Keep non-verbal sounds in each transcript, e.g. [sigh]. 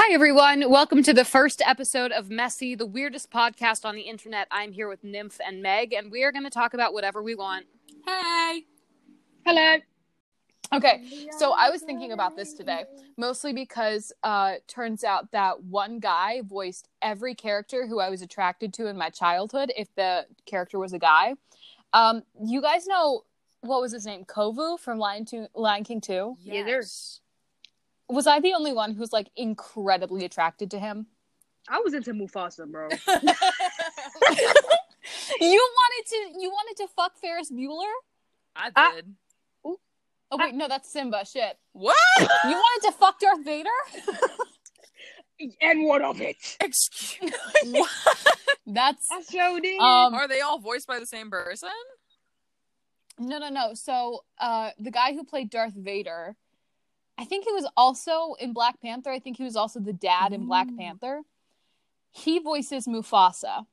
Hi, everyone. Welcome to the first episode of Messy, the weirdest podcast on the internet. I'm here with Nymph and Meg, and we are going to talk about whatever we want. Hey. Hello. Okay, so I was thinking about this today, mostly because uh turns out that one guy voiced every character who I was attracted to in my childhood if the character was a guy. Um you guys know what was his name? Kovu from Lion, to- Lion King 2? Yes. Was I the only one who's like incredibly attracted to him? I was into Mufasa, bro. [laughs] You wanted to you wanted to fuck Ferris Bueller? I did. Oh wait, no, that's Simba. Shit. what? You wanted to fuck Darth Vader? and what of it? Excuse [laughs] what? That's I showed it. um Are they all voiced by the same person? no no no. So uh the guy who played Darth Vader, I think he was also in Black Panther. I think he was also the dad in Black Panther. He voices Mufasa.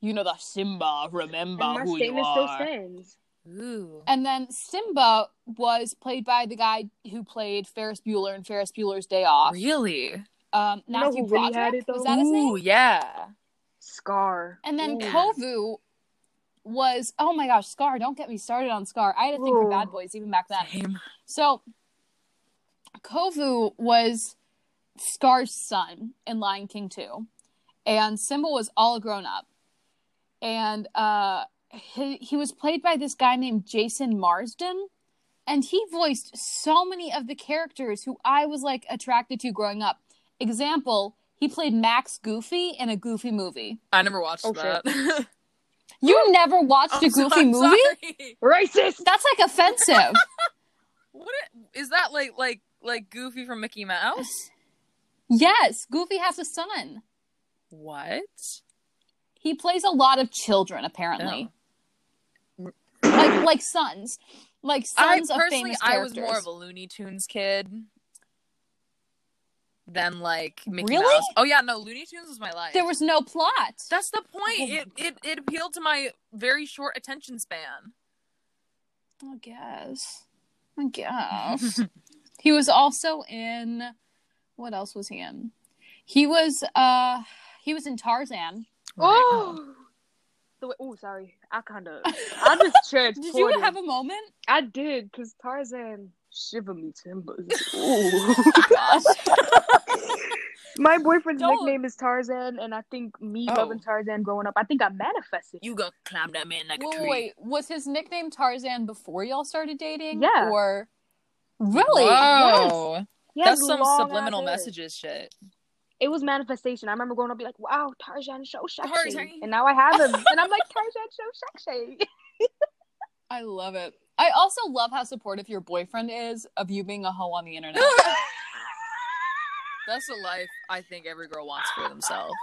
You know the Simba, remember and my who you statement still are. stands. Ooh. And then Simba was played by the guy who played Ferris Bueller in Ferris Bueller's Day Off. Really? Um, You know Matthew who really Broderick had it, was that his name? Ooh, yeah. Scar. And then Ooh. Kovu was oh my gosh, Scar, don't get me started on Scar. I had a thing for Ooh. bad boys even back then. Same. So Kovu was Scar's son in Lion King 2. And Simba was all grown up. And uh he, he was played by this guy named Jason Marsden. And he voiced so many of the characters who I was like attracted to growing up. Example, he played Max Goofy in a Goofy movie. I never watched Oh, that. [laughs] You never watched [laughs] a I'm so- Goofy I'm movie? sorry. Racist. That's like offensive. [laughs] What i- is that like like like Goofy from Mickey Mouse? yes, Goofy has a son. What? He plays a lot of children, apparently. Oh. Like like sons. Like I sons of personally famous I was more of a Looney Tunes kid than like Mickey Really? Mouse. Oh yeah, no, Looney Tunes was my life. There was no plot. That's the point. Oh. It, it it appealed to my very short attention span. I guess. I guess. [laughs] he was also in what else was he in? He was uh he was in Tarzan. Oh. The way, oh, sorry. I kind of. I just tried. Did you have a moment? I did, because Tarzan shiver me timbers. Ooh. Gosh. [laughs] My boyfriend's Don't. nickname is Tarzan, and I think me Oh. loving Tarzan growing up, I think I manifested. You go climb that man like Wait, wait, wait, was his nickname Tarzan before y'all started dating? Yeah. Or really? Whoa. He That's some subliminal hair. messages shit. It was manifestation. I remember growing up, be like, "Wow, Tarzan show sexy," and now I have him, and I'm like, [laughs] "Tarzan so sexy." I love it. I also love how supportive your boyfriend is of you being a hoe on the internet. [laughs] That's a life I think every girl wants for themselves.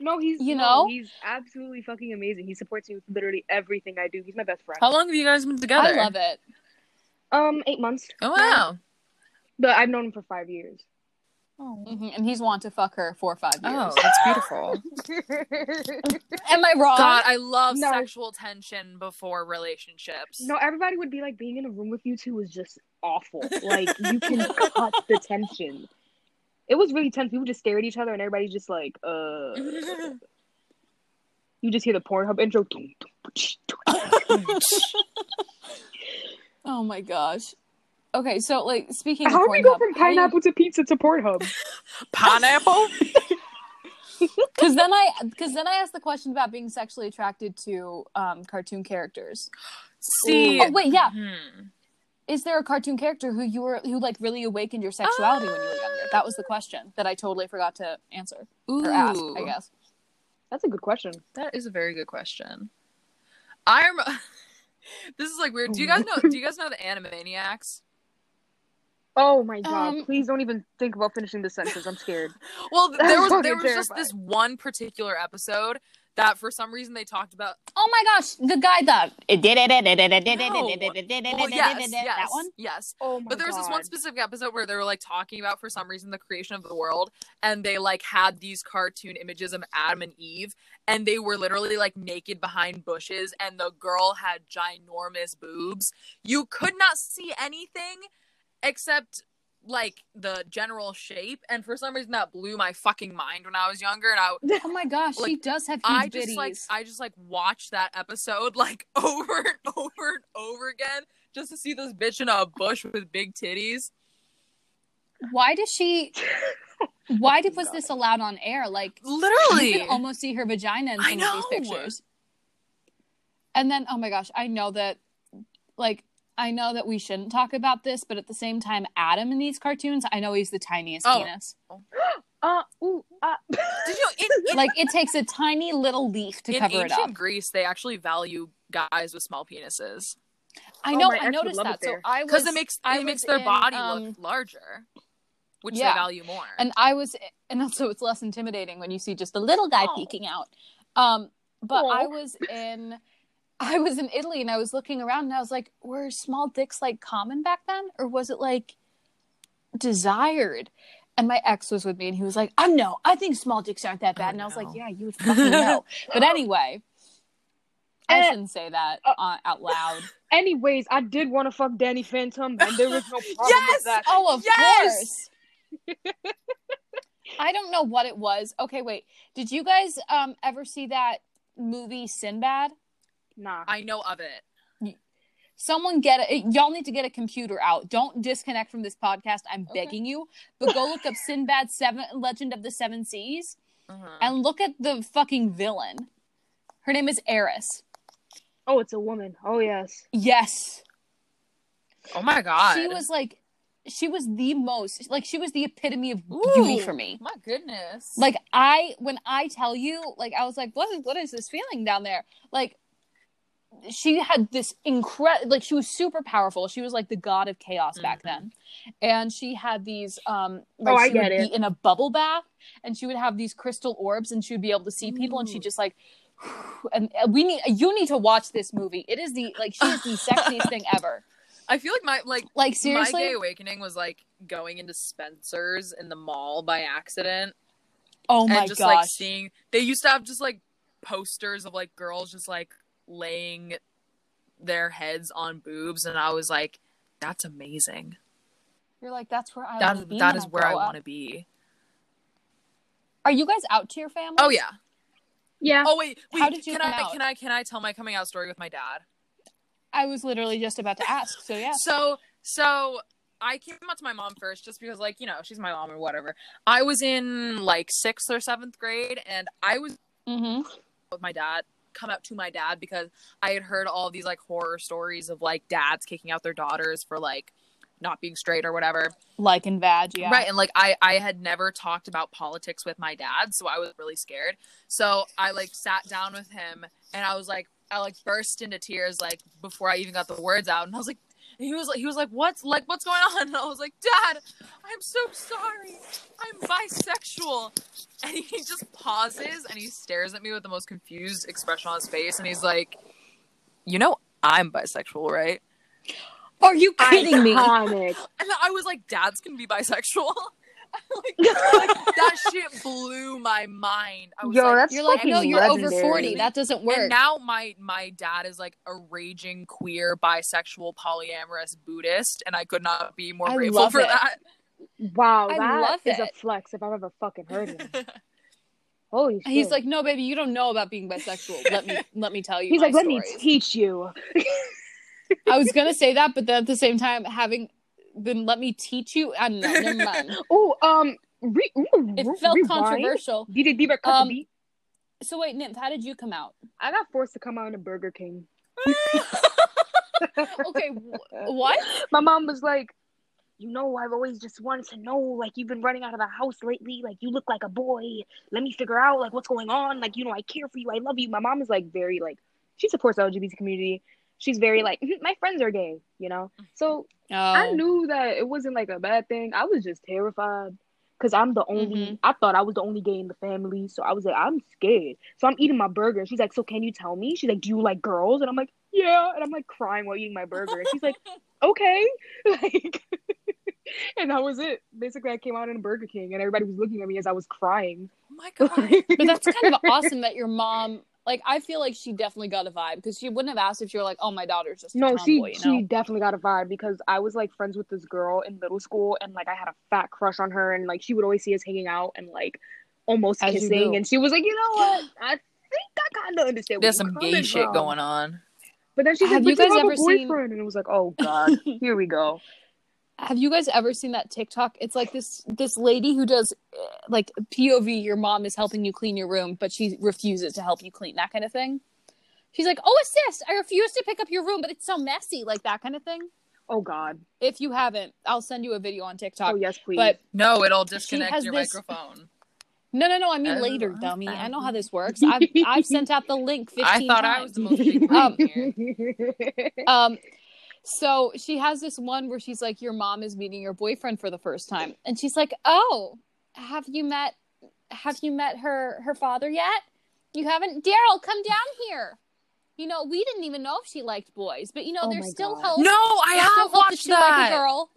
no, he's You no, know? he's absolutely fucking amazing. He supports me with literally everything I do. He's my best friend. How long have you guys been together? I love it. Um, eight months, Oh wow. but I've known him for five years. Oh, Mhm, And he's want to fuck her for five years. oh that's beautiful. [laughs] Am I wrong? God, I love No. sexual tension before relationships. no, everybody would be like, being in a room with you two was just awful. Like you can [laughs] cut the tension. It was really tense. People just stare at each other, and everybody's just like, uh. [laughs] You just hear the Pornhub intro. Oh my gosh. Okay, so like speaking How of do we go from how do you- pineapple to pizza to Pornhub? [laughs] Pineapple? [laughs] Because then I, because then I asked the question about being sexually attracted to um, cartoon characters. See. Oh wait, yeah. Hmm. Is there a cartoon character who you were who like really awakened your sexuality when you were younger? That was the question that I totally forgot to answer Ooh, or ask. I guess. That's a good question. that is a very good question. I'm. [laughs] this is like weird. Do you guys know? Do you guys know the Animaniacs? Oh my god! Um, Please don't even think about finishing this sentence. I'm scared. [laughs] Well, there [laughs] was there was just this one particular episode that for some reason they talked about. Oh my gosh, the guy that it did it No. it Well, yes, yes, that one. yes. Oh my But there was this one specific episode where they were like talking about for some reason the creation of the world, and they like had these cartoon images of Adam and Eve, and they were literally like naked behind bushes, and the girl had ginormous boobs. You could not see anything except like the general shape, and for some reason that blew my fucking mind when I was younger, and I [laughs] Oh my gosh, she does have huge I bitties. just like I just like watched that episode like [laughs] over and over and over again just to see this bitch in a bush with big titties. Why does she? [laughs] Why did, was God. this allowed on air? Like literally, you Literally. can almost see her vagina in some of these pictures. And then, oh my gosh, I know that, like, I know that we shouldn't talk about this, but at the same time, Adam in these cartoons, I know he's the tiniest Oh. penis. [gasps] Uh, ooh, uh. Did you in, in, [laughs] Like, it takes a tiny little leaf to cover it ancient up. Greece they actually value guys with small penises I Oh, know, my I noticed that. So. I was because it makes I it makes their in, body um, look larger, which yeah. they value more. and I was, and also it's less intimidating when you see just a little guy Oh. peeking out. Um, but I was in, I was in Italy and I was looking around and I was like, were small dicks like common back then, or was it like desired? And my ex was with me and he was like, I know, I think small dicks aren't that bad. Oh, and I was like, yeah, you would fucking know. [laughs] but anyway, I shouldn't say that uh, uh, out loud. [laughs] Anyways, I did want to fuck Danny Phantom, and there was no [laughs] problem Yes! with that. Oh, of Yes! course. I don't know what it was. Okay, wait. Did you guys um ever see that movie Sinbad? Nah. I know of it. Someone get it. Y'all need to get a computer out. Don't disconnect from this podcast. I'm Okay. begging you. But go look up Sinbad Seven Legend of the Seven Seas Mhm. and look at the fucking villain. Her name is Eris. Oh, it's a woman. Oh yes. Yes. Oh my god. She was like she was the most like she was the epitome of beauty Ooh, for me. My goodness. Like I when I tell you, like I was like, what is what is this feeling down there? Like she had this incredible like she was super powerful. She was like the god of chaos back Mhm. then. And she had these um like Oh, I she would it. be in a bubble bath and she would have these crystal orbs and she would be able to see people and she Ooh. just like [sighs] and we need you need to watch this movie. It is the like she is the sexiest thing [laughs] ever. I feel like my like Like seriously my gay awakening was like going into Spencer's in the mall by accident oh my god. and just gosh. like seeing they used to have just like posters of like girls just like laying their heads on boobs and I was like that's amazing. You're like that's where I That want to be. that when is where I want to be. Are you guys out to your family? Oh yeah. Yeah. Oh wait, wait. How did you can come I out? can I can I tell my coming out story with my dad? I was literally just about to ask. So yeah. So so I came out to my mom first just because like, you know, she's my mom or whatever. I was in like 6th or 7th grade and I was Mm-hmm. with my dad come out to my dad because I had heard all these like horror stories of like dads kicking out their daughters for like not being straight or whatever. Like in Vag, yeah. Right. And like I I had never talked about politics with my dad, so I was really scared. So I like sat down with him and I was like I like burst into tears like before I even got the words out and I was like he was like he was like what's like what's going on? And I was like dad I'm so sorry. I'm bisexual. And he just pauses and he stares at me with the most confused expression on his face and he's like you know I'm bisexual right? Are you kidding me? And I was like, dads can be bisexual. [laughs] [laughs] like, like, that [laughs] shit blew my mind. I was Yo, like, that's You're like, fucking no, you're over legendary. 40. That doesn't work. and now my my dad is like a raging queer, bisexual, polyamorous Buddhist, and I could not be more I grateful love for it. that. Wow, I that love is a flex if I've ever fucking heard it. [laughs] Holy shit. He's like, no, baby, you don't know about being bisexual. Let me let me tell you. he's my like, let me teach you. I was gonna say that, but then at the same time, having been let me teach you. I don't know. Never mind. Oh, um, re- ooh, It re- felt rewind. controversial. DJ Bieber cut Um, the beat. So wait, Nymph, how did you come out? I got forced to come out in a Burger King. [laughs] Okay, wh- what? My mom was like, you know, I've always just wanted to know, like, you've been running out of the house lately. Like, you look like a boy. Let me figure out, like, what's going on. Like, you know, I care for you. I love you. My mom is, like, very, like, she supports the LGBT community. She's very, like, "Mhm, [laughs] my friends are gay, you know? So Oh, I knew that it wasn't, like, a bad thing. I was just terrified because I'm the only, Mhm. I thought I was the only gay in the family. So I was like, I'm scared. So I'm eating my burger. And she's like, so can you tell me? She's like, do you like girls? And I'm like, yeah. And I'm, like, crying while eating my burger. And she's like, [laughs] okay. [laughs] Like, [laughs] and that was it. Basically, I came out in a Burger King, and everybody was looking at me as I was crying. Oh my god. but that's kind of awesome that your mom Like I feel like she definitely got a vibe because she wouldn't have asked if you were like, "Oh, my daughter's just a No, she you know? she definitely got a vibe because I was like friends with this girl in middle school and like I had a fat crush on her and like she would always see us hanging out and like almost As you kissing and she was like, you know what? I think I kind of understand. There's some gay coming shit from." going on. But then she's Have like, you guys have ever a seen- And it was like, oh god, [laughs] here we go. Have you guys ever seen that TikTok? It's like this this lady who does uh, like POV. Your mom is helping you clean your room, but she refuses to help you clean that kind of thing. She's like, "Oh, assist! I refuse to pick up your room, but it's so messy, like that kind of thing." Oh god. If you haven't, I'll send you a video on TikTok. Oh yes, please. But No, it'll disconnect your this- microphone. no, no, no. I mean Oh, later, I'm dummy. I know how this works. [laughs] I've I've sent out the link I fifteen thought times. I was the most [laughs] big Um, brain here. um [laughs] so she has this one where she's like your mom is meeting your boyfriend for the first time. And she's like oh have you met have you met her her father yet? You haven't? Daryl come down here. You know we didn't even know if she liked boys but you know Oh there's still God. hope No, I There's have hope that watched she'll like a that. girl.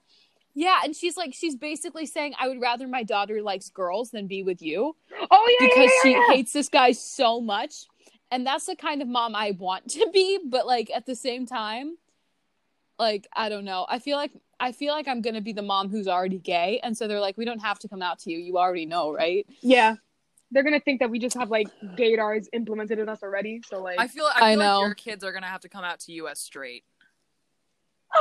Yeah and she's like she's basically saying i would rather my daughter likes girls than be with you. Oh yeah, because yeah, she yeah, yeah. hates this guy so much. And that's the kind of mom i want to be but like at the same time like i don't know i feel like i feel like i'm gonna be the mom who's already gay and so they're like we don't have to come out to you you already know right Yeah. They're gonna think that we just have like gaydars implemented in us already. So like I feel, I I know. like your kids are gonna have to come out to you as straight.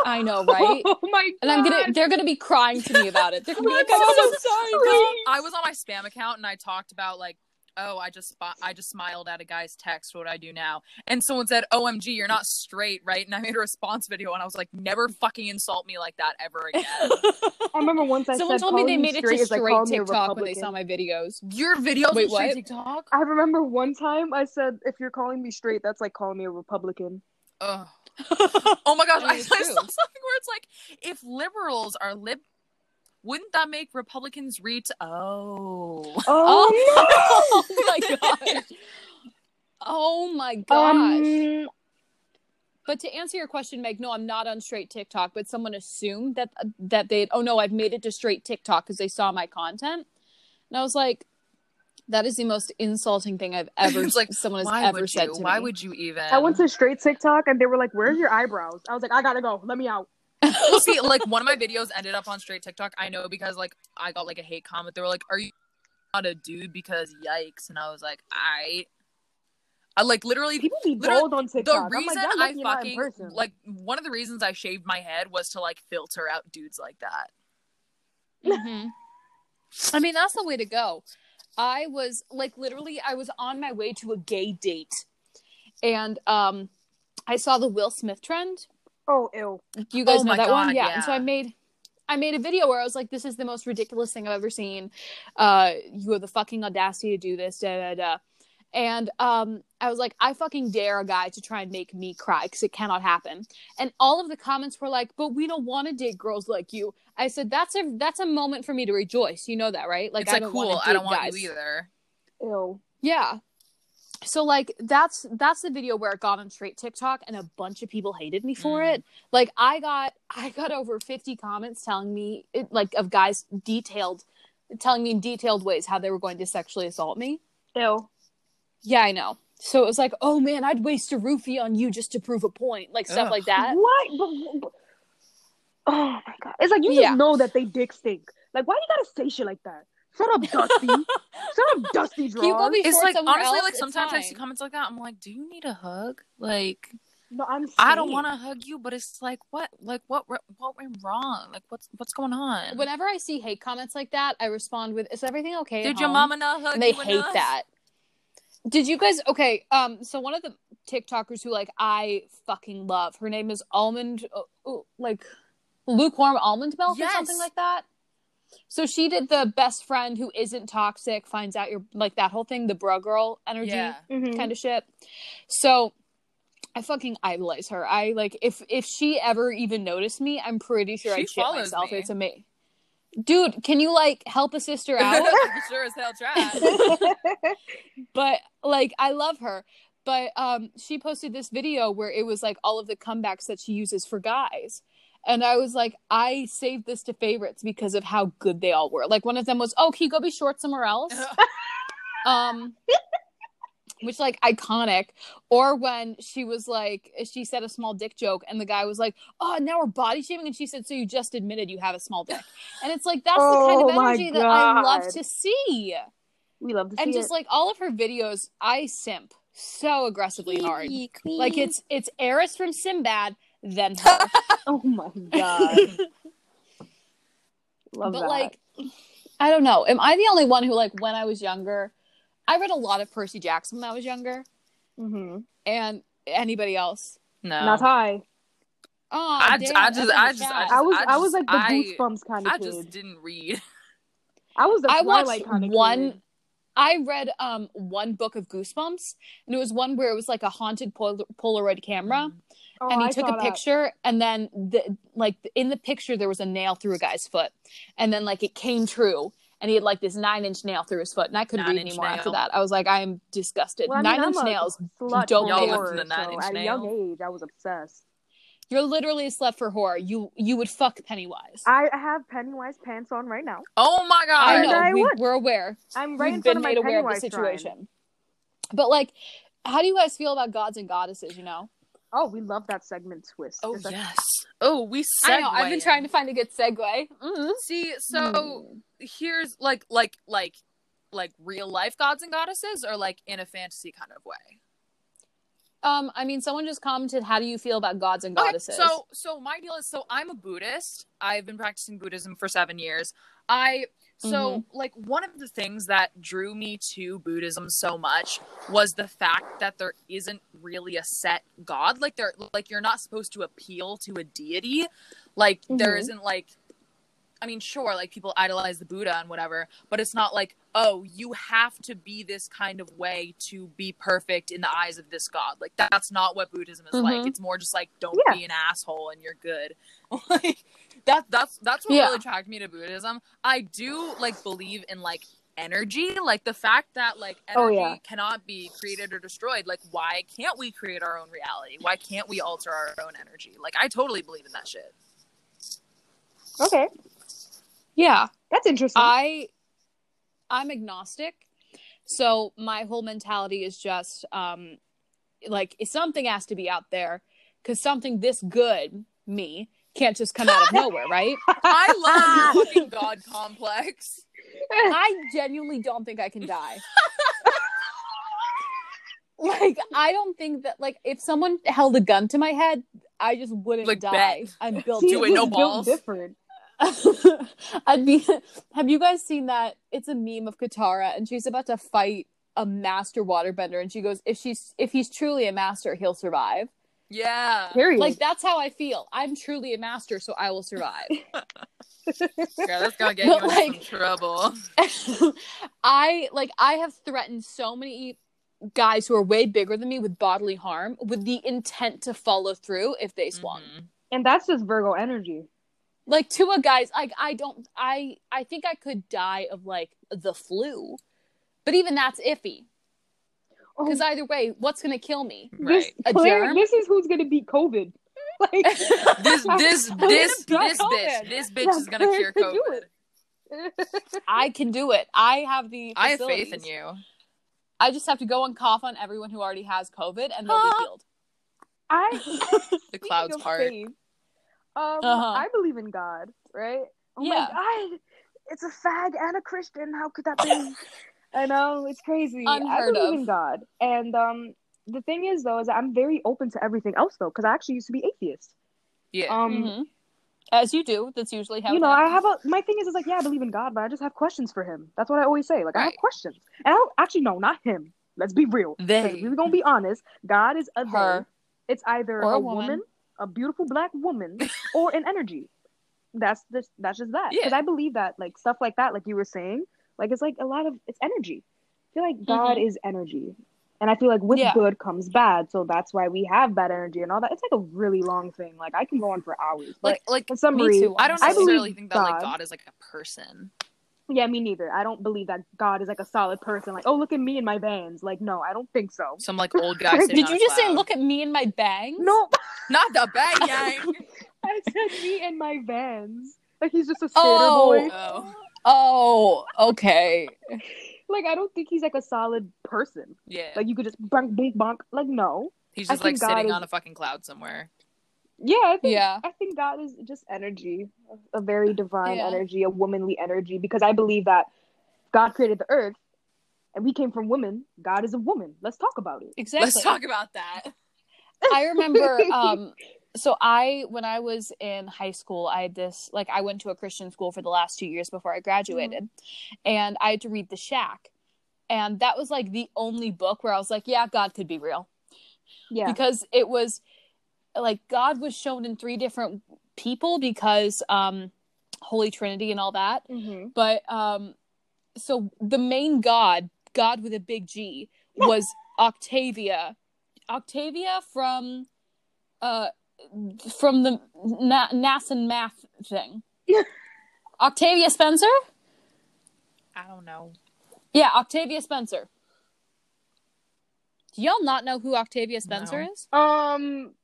i know right [laughs] Oh my god. and i'm gonna they're gonna be crying to me about it they're gonna be [laughs] like Oh i'm so [laughs] sorry I was on my spam account and I talked about like, oh, I just spo- I just smiled at a guy's text. What do I do now? And someone said, "OMG, you're not straight, right?" And I made a response video and I was like, "Never fucking insult me like that ever again." [laughs] I remember once I someone said told me they calling made it straight to is like straight calling me a tiktok when they saw my videos Your videos Wait, on straight what? TikTok? I remember one time I said, if you're calling me straight, that's like calling me a Republican. Ugh. [laughs] Oh my gosh, I I, mean, it's I true. saw something where it's like, if liberals are lib, wouldn't that make Republicans reach? Oh, [laughs] Oh, [laughs] oh my gosh. Oh my gosh. Um, but to answer your question, Meg, no, I'm not on straight TikTok, but someone assumed that that they oh no, I've made it to straight TikTok because they saw my content. And I was like, that is the most insulting thing I've [laughs] ever like, someone has ever said you? to Why me. Why would you even? I went to straight TikTok and they were like, "Where's your eyebrows?" I was like, "I gotta go. Let me out." Well, [laughs] see, like one of my videos ended up on straight TikTok. I know because like I got like a hate comment. They were like, "Are you not a dude?" Because yikes, and I was like, "I." I like literally People be Literally, bold on the TikTok. I'm reason like, I lucky you're not in fucking like one of the reasons I shaved my head was to like filter out dudes like that. Mhm. I mean, that's the way to go. I was like literally I was on my way to a gay date. And um I saw the Will Smith trend. Oh, ew. You guys Oh know my that one? God, Yeah. And so. I made I made a video where I was like, this is the most ridiculous thing I've ever seen. Uh you have the fucking audacity to do this, da da da. And um I was like, I fucking dare a guy to try and make me cry because it cannot happen. And all of the comments were like, but we don't want to date girls like you. I said, that's a that's a moment for me to rejoice. You know that, right? Like it's I like don't cool. wanna I don't date want guys. you either. Ew. Yeah. So like that's that's the video where it got on straight TikTok and a bunch of people hated me for Mm. it. Like I got I got over 50 comments telling me it, like of guys detailed telling me in detailed ways how they were going to sexually assault me. Ew. Yeah, I know. So it was like, "Oh man, I'd waste a roofie on you just to prove a point." Like stuff Ugh. like that. What? Oh my god! It's like you just Yeah. know that they dick stink. Like, why do you gotta say shit like that? Shut up, Dusty. [laughs] Shut up, Dusty Can you Draws. It's like honestly, else? like sometimes I see comments like that. I'm like, do you need a hug? Like, No, I'm. I don't want to hug you, but it's like, what, like, what, what went wrong? Like, what's what's going on? Whenever I see hate comments like that, I respond with, "Is everything okay?" at Did your home?" mama not hug you? and they you hate enough? that. Did you guys okay? Um, so one of the TikTokers who like I fucking love, her name is Almond, uh, uh, like lukewarm almond milk or something like that. So she did the best friend who isn't toxic finds out you're like that whole thing, the bro girl energy Yeah. Mhm. kind of shit. So I fucking idolize her. I like if if she ever even noticed me, I'm pretty sure She I'd shit follows myself. me. It's amazing. Dude, can you like help a sister out? [laughs] sure as hell try. [laughs] but like I love her. But um she posted this video where it was like all of the comebacks that she uses for guys. And I was like, I saved this to favorites because of how good they all were. Like one of them was, Oh, can you go be short somewhere else? [laughs] um which like iconic. Or when she was like, she said a small dick joke, and the guy was like, "Oh, now we're body shaming," and she said, "So you just admitted you have a small dick," and it's like that's the kind Oh of energy that I love to see, We love to see and just it. like all of her videos, I simp so aggressively hard. Like it's it's Eris from Sinbad, then [laughs] her. oh my god. [laughs] love but that. like i don't know am i the only one who like when i was younger i read a lot of percy jackson when i was younger mm-hmm. and anybody else No. not high. oh I damn, j- I that's just- in the I just- I just- I was I, I was like the I- goosebumps kind of I kid. just didn't read. [laughs] I was the I watched Twilight kind of one- kid. I read um one book of goosebumps and it was one where it was like a haunted pol- polaroid camera Oh, and he I took saw a that. picture and then the like in the picture there was a nail through a guy's foot and then like it came true and he had like this nine inch nail through his foot and i couldn't read Nine-inch anymore after that i was like i am disgusted Well, I mean, nine inch I'm a nails Slut don't for make- Y'all horror, listen Nine so Inch at a young age, I was obsessed. You're literally a slut for horror. You you would fuck Pennywise. I have Pennywise pants on right now. Oh my god. I know. I we, we're aware. I'm right We've in been front of my made aware of the situation. situation. But like, how do you guys feel about gods and goddesses? You know. Oh, we love that segment twist. Oh like- yes. Oh, we. I know. I've been trying to find a good segue. hmm see. So here's like like like like real life gods and goddesses, or like in a fantasy kind of way. Um, I mean, someone just commented, "How do you feel about gods and Okay, goddesses?" so so my deal is so I'm a Buddhist. I've been practicing Buddhism for seven years. I so Mm-hmm. like one of the things that drew me to Buddhism so much was the fact that there isn't really a set god. Like there like you're not supposed to appeal to a deity. Like there Mhm. isn't like I mean, sure, like people idolize the Buddha and whatever, but it's not like, oh, you have to be this kind of way to be perfect in the eyes of this god. Like that's not what Buddhism is like. Mhm. It's more just like, don't Yeah. be an asshole and you're good. [laughs] like that that's that's what Yeah. really attracted me to Buddhism. I do like believe in like energy, like the fact that like Oh, energy yeah. cannot be created or destroyed. Like why can't we create our own reality? Why can't we alter our own energy? Like I totally believe in that shit. Okay, yeah, that's interesting. I I'm agnostic. So my whole mentality is just um like if something has to be out there cuz something this good me can't just come out of nowhere, right? I [laughs] love your fucking god complex. I genuinely don't think I can die. like I don't think that like if someone held a gun to my head, I just wouldn't Like, die. bet. I'm built See, do it, no built balls. Different. [laughs] I'd be. Have you guys seen that? It's a meme of Katara, and she's about to fight a master waterbender, and she goes, "If she's if he's truly a master, he'll survive." Yeah. Period. Like that's how I feel. I'm truly a master, so I will survive. [laughs] Yeah, that's gonna get But, you into like- some trouble. [laughs] I like I have threatened so many guys who are way bigger than me with bodily harm with the intent to follow through if they swung. Mhm. and that's just Virgo energy. Like to a guy's like I don't I I think I could die of like the flu. But even that's iffy. Oh, Because either way, what's gonna kill me? this, Right. A Claire, germ? this is who's gonna beat COVID. [laughs] Like This this gonna this this bitch this [laughs] bitch Yeah, is gonna Claire cure could do COVID. it. I can do it. I have the. I have faith in you. I just have to go and cough on everyone who already has COVID, and they'll be healed. I [laughs] The clouds part. faith, Um, Uh-huh. I believe in God, right? Oh Yeah. my God, it's a fag and a Christian. How could that be? I know it's crazy. I believe of. in God, and um, the thing is though, is I'm very open to everything else though, because I actually used to be atheist. Yeah. Um, Mhm. As you do. That's usually how. you know, I have a my thing is, is like, yeah, I believe in God, but I just have questions for him. That's what I always say. Like, I have questions, and I don't actually no, not him. Let's be real. They. We're gonna be honest, God is a Her. they. It's either a, a woman. woman. a beautiful black woman, [laughs] or an energy. That's just that's just that. Because Yeah. I believe that like stuff like that, like you were saying, like it's like a lot of it's energy. I feel like God mm-hmm. is energy. And I feel like with Yeah. good comes bad, so that's why we have bad energy and all that. It's like a really long thing. Like I can go on for hours. But Like like in summary, Me too. I don't I necessarily believe think that like God. God is like a person. yeah, me neither. I don't believe that God is like a solid person. Like, oh, look at me and my vans. Like, no, I don't think so. Some like old guy. [laughs] Did you just say, "Look at me and my bangs"? No, [laughs] Not the bang [laughs] gang. I said me and my vans. Like he's just a skater Oh. boy. oh. Oh, okay. like I don't think he's like a solid person. Yeah. Like you could just bonk bonk bonk. Like no. He's I just like think God sitting is- on a fucking cloud somewhere. Yeah, I think Yeah. I think God is just energy, a very divine Yeah. energy, a womanly energy. Because I believe that God created the earth, and we came from women. God is a woman. Let's talk about it. Exactly. Let's talk about that. I remember um [laughs] so I when I was in high school I had this like I went to a Christian school for the last 2 years before I graduated and I had to read The Shack and that was like the only book where I was like yeah God could be real. Yeah. because it was like God was shown in three different people because um Holy Trinity and all that. Hmm but um so the main god god with a big g [laughs] was octavia octavia from uh from the Na- nasan math thing octavia spencer I don't know. yeah octavia spencer do y'all not know who octavia spencer No. is Um,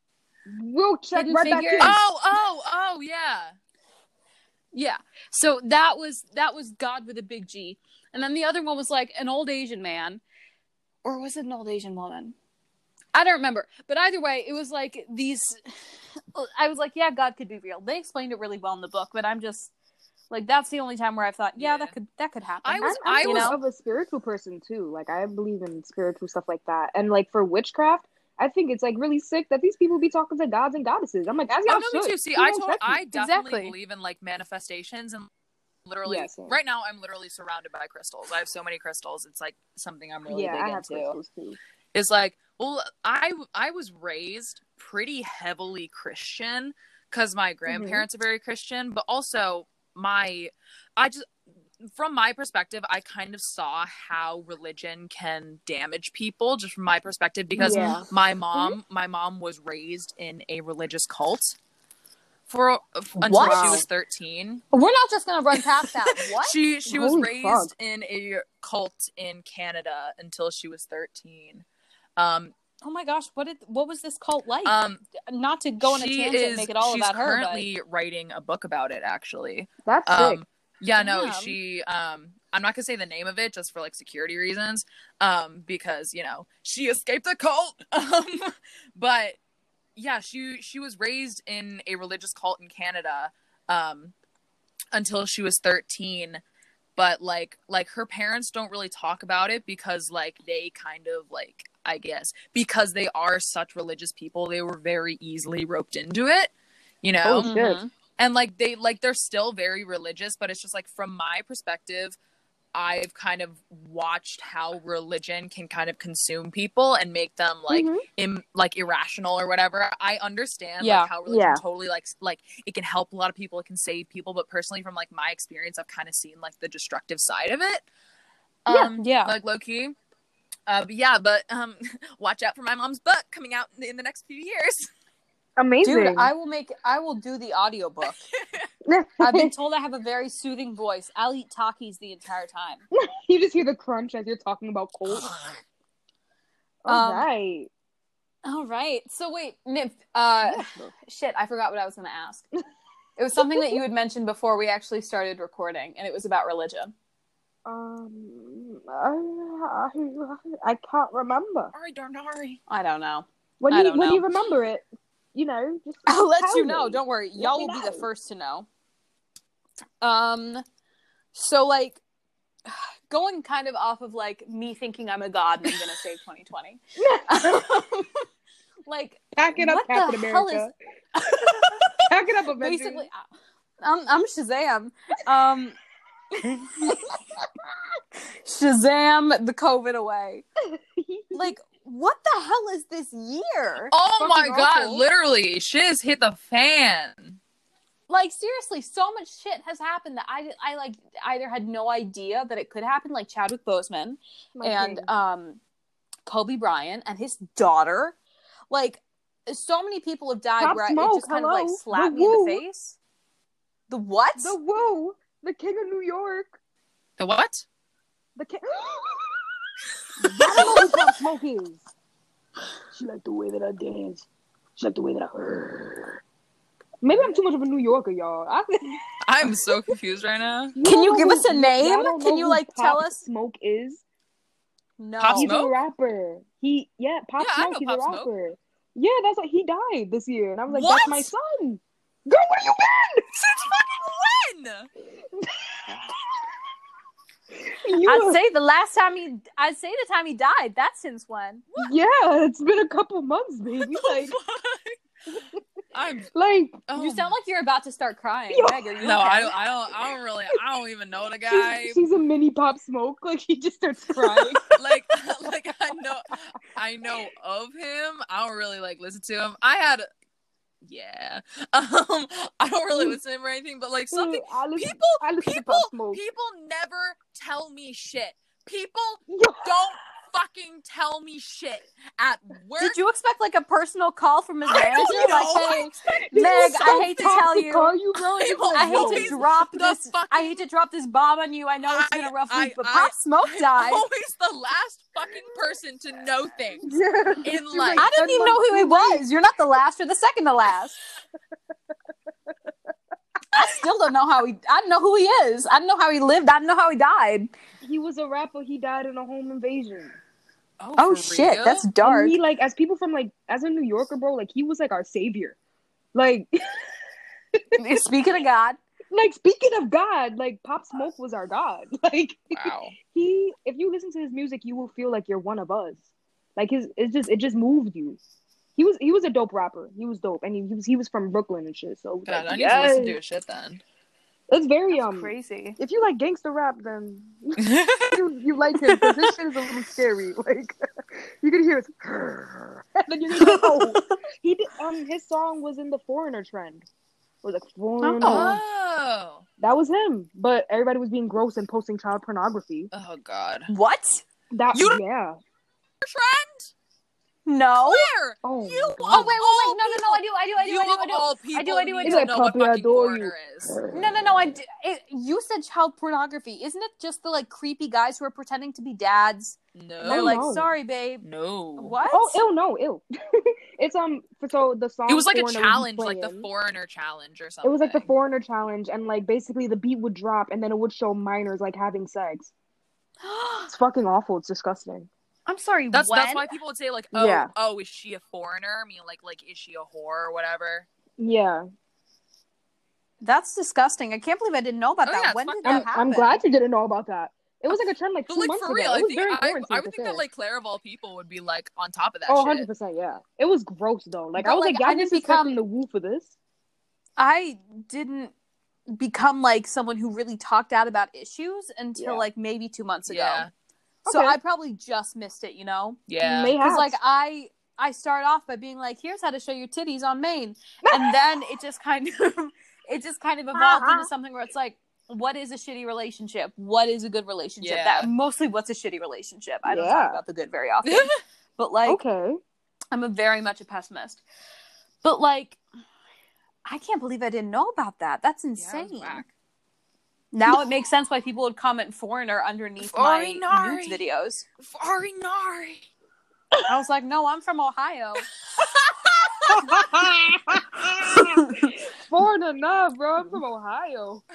we'll check Hidden right back in. Oh, oh, oh, yeah. Yeah. So that was that was God with a big G. And then the other one was like an old Asian man. Or was it an old Asian woman? I don't remember. But either way, it was like these [sighs] I was like, yeah, God could be real. They explained it really well in the book, but I'm just like that's the only time where I've thought, yeah, Yeah. that could that could happen. I was- I'm, I'm I was- of a spiritual person too. Like I believe in spiritual stuff like that. And like for witchcraft, I think it's like really sick that these people be talking to gods and goddesses. I'm like, as oh, y'all Oh, no, should. too. See, Who I knows told, I definitely Exactly. believe in like manifestations and literally Yeah, same. right now I'm literally surrounded by crystals. I have so many crystals. It's like something I'm really yeah, I big have into. crystals too. Is like, well, I I was raised pretty heavily Christian because my mm-hmm. grandparents are very Christian, but also my I just from my perspective, I kind of saw how religion can damage people just from my perspective because Yeah. my mm-hmm. mom my mom was raised in a religious cult for until What? she was 13 We're not just gonna run past that. [laughs] What? she she was raised fuck. in a cult in canada until she was 13 um oh my gosh, what did what was this cult like? um not to go on a she tangent and is- make it all about her, but currently writing a book about it actually That's sick. um yeah no Damn. she um i'm not gonna say the name of it just for like security reasons um because you know she escaped the cult [laughs] um but yeah she she was raised in a religious cult in canada um until she was 13 but like like her parents don't really talk about it because like they kind of like i guess because they are such religious people they were very easily roped into it you know Oh, shit. Mhm. and like they like they're still very religious but it's just like from my perspective i've kind of watched how religion can kind of consume people and make them like Mhm. Im- like irrational or whatever i understand Yeah. like how religion Yeah. totally like like it can help a lot of people it can save people but personally from like my experience i've kind of seen like the destructive side of it Yeah. um Yeah. like low-key uh, but yeah, but um, [laughs] watch out for my mom's book coming out in the, in the next few years. [laughs] Amazing. Dude, I will make I will do the audiobook. [laughs] I've been told I have a very soothing voice. I'll eat Takis the entire time. you just hear the crunch as you're talking about cold. All [sighs] Um, right. All right. So wait, Nymph, uh shit, I forgot what I was going to ask. It was something that you had mentioned before we actually started recording and it was about religion. Um, I, I can't remember. Sorry, darn hurry. I don't know. When I you don't when know. you remember it, you know, just [laughs] I'll let you me. know. Don't worry. Let Y'all me will be the first to know. Um so like [sighs] going kind of off of like me thinking I'm a god and I'm going to save 2020. [laughs] [laughs] like Pack it up, What the Captain hell America. Pack it up, Avengers. basically I'm I'm Shazam. Um [laughs] Shazam the COVID away. [laughs] Like what the hell is this year? Oh my Fucking god, awful. literally, shiz hit the fan. like seriously so much shit has happened that i i like either had no idea that it could happen like chadwick boseman My and king. um kobe bryant and his daughter like so many people have died Pop where Smoke, it just kind of like hello. slapped The me in the face the what the woo, the king of New York, The what? the king. I don't know who Pop Smoke is. She liked the way that I dance. She liked the way that I heard. Maybe I'm too much of a New Yorker, y'all. I, [laughs] I'm so confused right now. You Can you give who- us a name? y'all Can you, like, tell us? Smoke is? No. Pop He's Smoke? a rapper. He yeah, Pop Yeah, I Smoke. know He's Pop a Smoke. rapper. Yeah, that's what he died this year, and I was like, What? that's my son. Girl, what do you been Since fucking when? [laughs] You I'd were- say the last time he, I'd say the time he died. That's since when? yeah, it's been a couple months, baby. Like, I'm. [laughs] like Oh, You sound like you're about to start crying. Yo. Meg, no, okay? I don't. I don't. I don't really. I don't even know the [laughs] guy. she's, she's a mini Pop Smoke. Like he just starts crying. like, like I know. I know of him. I don't really like listen to him. I had. Yeah. [laughs] Um. I don't really listen to him or anything, but like something. I listen, People. I listen People. People never tell me shit. People [laughs] don't fucking tell me shit at work. Did you expect like a personal call from his I manager? don't know. Like, hey, this Meg, is I hate to tough tell you. Call you bro. [laughs] I It's will hate to drop the this. fucking- I hate to drop this bomb on you. I know it's been a rough I- week, but I- Pop Smoke I'm died. always the last fucking person to know things. [laughs] In She's life. I didn't even know who he was. You're not the last or the second to last. I still don't know how he. I don't know who he is. I don't know how he lived. I don't know how he died. He was a rapper. He died in a home invasion. Oh, oh for shit, real? that's And dark. he like as people from like as a New Yorker, bro, like he was like our savior. Like [laughs] Speaking of God, [laughs] like speaking of God, like Pop Smoke was our God. [laughs] Like wow. he if you listen to his music, you will feel like you're one of us. Like his it just it just moved you. He was he was a dope rapper. He was dope, and he, he was he was from Brooklyn and shit. So God, like, I need to listen to yes. his shit then. It's very that's um. crazy. If you like gangster rap, then [laughs] you, you like him because this shit is a little scary. [laughs] Like you can hear it, [laughs] and then you're like, oh, he did. Um, his song was in the Foreigner trend. It was like Foreigner. oh. That was him, but everybody was being gross and posting child pornography. Oh God. What? That You yeah. Trend? No. Where? Oh, You Oh wait, wait, wait! No, no, no! I do, I do, I do, You I do, of I do. all people I do, I do, I need do. to know what Puppy, I fucking adore foreigner is. No, no, no! I. d- It, you said child pornography. Isn't it just the like creepy guys who are pretending to be dads? And they're No. like, no. "Sorry, babe." no. What? Oh, ill, no, ill. [laughs] it's um. So the song. It was like a Foreigner would be challenge, like the foreigner challenge or something. It was like the foreigner challenge, and like basically the beat would drop, and then it would show minors like having sex. [gasps] It's fucking awful. It's disgusting. I'm sorry. That's when? that's why people would say like, oh, Yeah. oh, is she a foreigner? I mean, like, like is she a whore or whatever? Yeah, That's disgusting. I can't believe I didn't know about Oh, that. yeah, when did that I'm, happen? I'm glad you didn't know about that. It was like a trend like But two like months for ago. real, it I was think very I, quarantine I for would think sure. that like Claire of all people would be like on top of that Oh, 100 percent, yeah. It was gross though. Like But, I was like, like, y'all I didn't become- the woo for this. I didn't become like someone who really talked out about issues until Yeah. like maybe two months ago. Yeah, So Okay. I probably just missed it, you know? yeah. Because like I I start off by being like, here's how to show your titties on main. [laughs] And then it just kind of [laughs] it just kind of evolved into uh-huh. something where it's like, what is a shitty relationship? What is a good relationship? Yeah. That mostly what's a shitty relationship. I don't Yeah. talk about the good very often. [laughs] but like okay. I'm a very much a pessimist. But like I can't believe I didn't know about that. That's Yeah, it was insane. whack. Now it makes sense why people would comment foreigner underneath my nudes videos. Foreignari. I was like, no, I'm from Ohio. [laughs] Foreign enough, bro. I'm from Ohio. [laughs]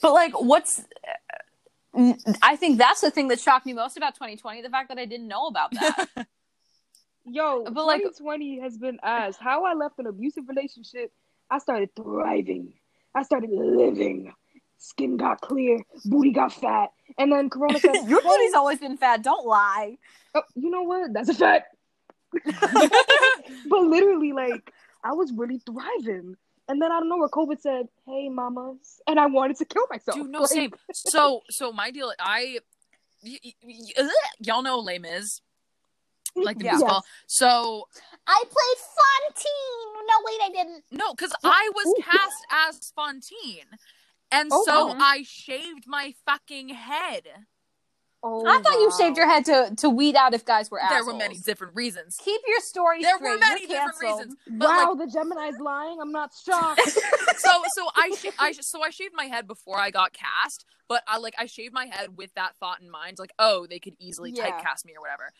But like, what's? I think that's the thing that shocked me most about 2020: the fact that I didn't know about that. [laughs] Yo, But, like- 2020 has been ass. How I left an abusive relationship, I started thriving. I started living. Skin got clear, booty got fat, and then Corona said, [laughs] Your "Hey, booty's always been fat. Don't lie. oh, you know what? That's a fact." [laughs] but literally, like, I was really thriving. And then I don't know where COVID said, "Hey, mamas," and I wanted to kill myself. Dude, no, Like, same. So, so my deal, I, y- y- y- y'all know Les Mis, like the Yeah. musical. Yes. So, I played Fantine. No, wait, I didn't. no, because I was Ooh. cast as Fantine, and Oh, so wow. I shaved my fucking head. Oh, I thought you shaved your head to to weed out if guys were out. There were many different reasons. Keep your story There straight. were many You're different canceled. reasons. But Wow, like, the Gemini's lying. I'm not [laughs] shocked. so so I, sh- I sh- so I shaved my head before I got cast, but I like I shaved my head with that thought in mind, like oh they could easily Yeah. typecast me or whatever.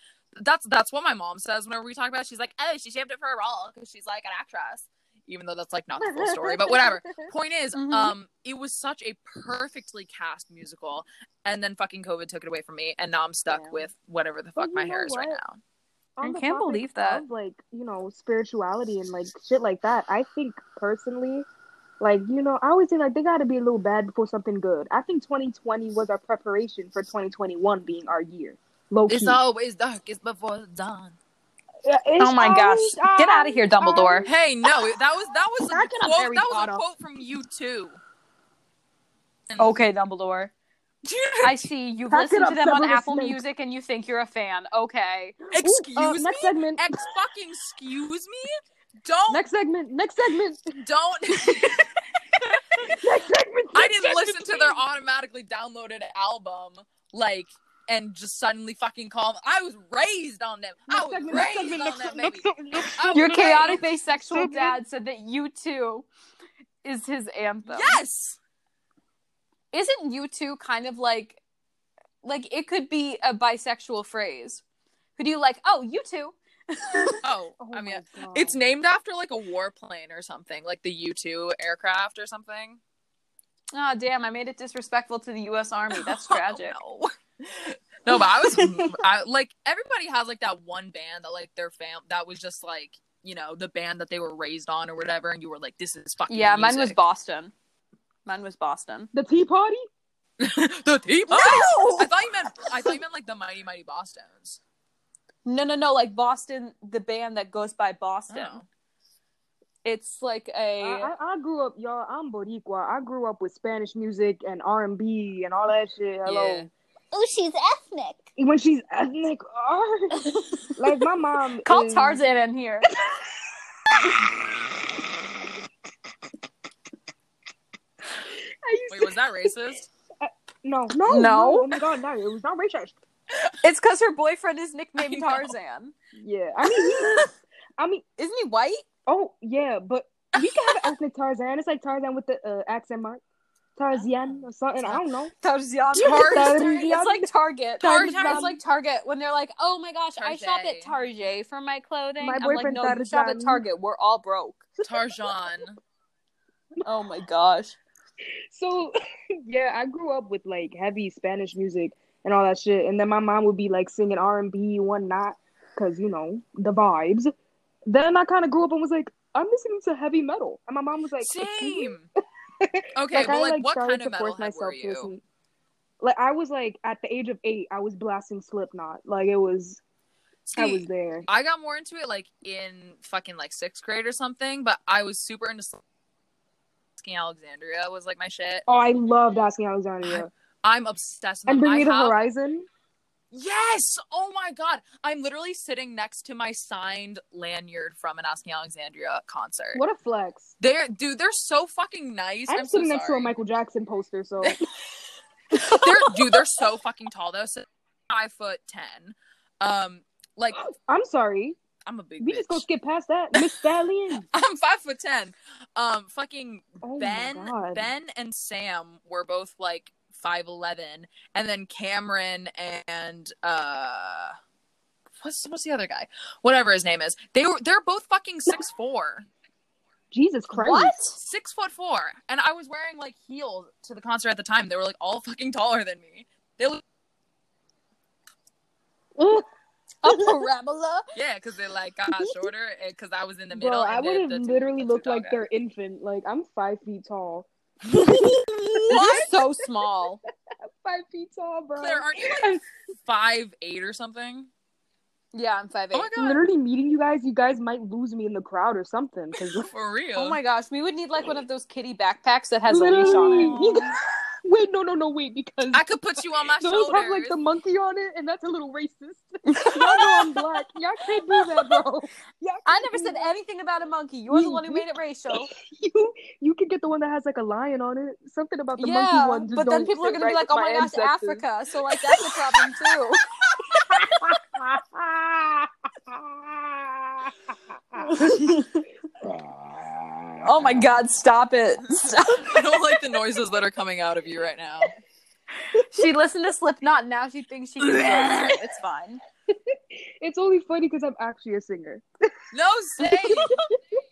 That's that's what my mom says whenever we talk about. It. She's like, "Oh, she shaved it for a role because she's like an actress." Even though that's like not the full story, but whatever. [laughs] Point is, Mhm. um, it was such a perfectly cast musical, and then fucking COVID took it away from me, and now I'm stuck Yeah. with whatever the fuck you my hair is right now. on I can't believe that. of, like you know spirituality and like shit like that i think personally like you know i always think like they got to be a little bad before something good i think 2020 was our preparation for 2021 being our year low key. It's always darkest before dawn. Yeah, it's Oh my gosh. always- Get out of here, Dumbledore. Hey, no, that was that was a Back it up, quote. That was a quote from U2. Okay, Dumbledore. [laughs] I see you've Back listened to them on Apple Snape. Music and you think you're a fan. Okay. Excuse Ooh, uh, me. next segment Ex fucking excuse me. Don't next segment next segment don't. [laughs] [laughs] next segment Next I didn't segment, listen to their automatically downloaded album like and just suddenly fucking calm. I was raised on them. I was segment, raised segment, on next them, next next Your chaotic asexual dad said that U2 is his anthem. Yes. Isn't you two kind of like like it could be a bisexual phrase? Could you like, oh, you two? [laughs] Oh, [laughs] Oh I mean, it's named after like a warplane or something, like the U two aircraft or something. Oh damn, I made it disrespectful to the US Army. That's [laughs] oh, tragic. no. No, but I was [laughs] I, like everybody has like that one band that like their fam that was just like you know the band that they were raised on or whatever, and you were like, this is fucking Yeah, mine was. Boston. Mine was Boston. the tea party [laughs] the Tea Party. I thought you meant I thought you meant like the Mighty Mighty Bosstones. No, no, no, like Boston, the band that goes by Boston. Oh. It's like a I, I, I grew up, y'all. I'm Boricua. I grew up with Spanish music and R and B and all that shit. Hello. Yeah. Oh, she's ethnic. When she's ethnic, ah, [laughs] like my mom. Call is- Tarzan in here. [laughs] Wait, was that racist? No, no, No. no. Oh my god, no! It was not racist. It's because her boyfriend is nicknamed Tarzan. Yeah, I mean, he- I mean, Isn't he white? oh yeah, but we can have an ethnic Tarzan. It's like Tarzan with the uh, accent mark, Tarzan or something. I don't know. Tarzan. [laughs] Tarzan. It's like Target. Tarzan. It's like Target when they're like, "Oh my gosh, I shop at Target. Target for my clothing." My I'm like, "No, you shop at Target. We're all broke." [laughs] Tarzan. Oh my gosh. So [laughs] yeah, I grew up with like heavy Spanish music and all that shit, and then my mom would be like singing R and B, one not, cause you know the vibes. Then I kind of grew up and was like, I'm listening to heavy metal, and my mom was like, Same. Okay, Like, but I, like, like, what kind of metalhead were myself to you? Like I was like at the age of eight, I was blasting Slipknot. Like it was, I was there. I got more into it like in fucking like sixth grade or something, but I was super into Asking Alexandria was like my shit. Oh, I loved asking Alexandria I'm obsessed with and. Bring Me the Horizon. Yes! Oh my god. I'm literally sitting next to my signed lanyard from an Asking Alexandria concert. What a flex! They're dude, they're so fucking nice. I'm, I'm, so sitting next to a Michael Jackson poster, so [laughs] they're dude, they're so fucking tall though. So five foot ten. Um, like I'm sorry. I'm a big We bitch. just go skip past that, Miss [laughs] Stallion. I'm five foot ten. Um, fucking Oh Ben. Ben and Sam were both like five eleven, and then Cameron and uh, what's what's the other guy? Whatever his name is. They were they're both fucking six four. Jesus Christ. What? Six foot four, and I was wearing like heels to the concert at the time. They were like all fucking taller than me. They look Ugh. A [laughs] parabola? yeah, because they like got [laughs] shorter because I was in the middle. Bro, I and the- would have literally the looked like guys. their infant. Like I'm five feet tall. [laughs] You're so small. [laughs] Five feet tall, bro. Claire, aren't you like five eight or something? Yeah, I'm five eight. Oh my god, Literally meeting you guys, you guys might lose me in the crowd or something. Because [laughs] for real. Oh my gosh, we would need like one of those kitty backpacks that has a leash on it. [laughs] Wait, no, no, no, wait, because I could put you on my those shoulders. have like the monkey on it, and that's a little racist. [laughs] Y'all know I'm black. Y'all can't do that, bro. Y'all I never said that. anything about a monkey. You're the one who made it racial. You you can get the one that has like a lion on it. Something about the yeah, monkey one. just but then people are gonna be like, with "Oh my gosh, ancestors." Africa!" So like that's a problem too. Oh my god, stop it! Stop. [laughs] I don't like the noises that are coming out of you right now. She listened to Slipknot, and now she thinks she can do it. It's fine. it's only funny because I'm actually a singer. No, same. [laughs]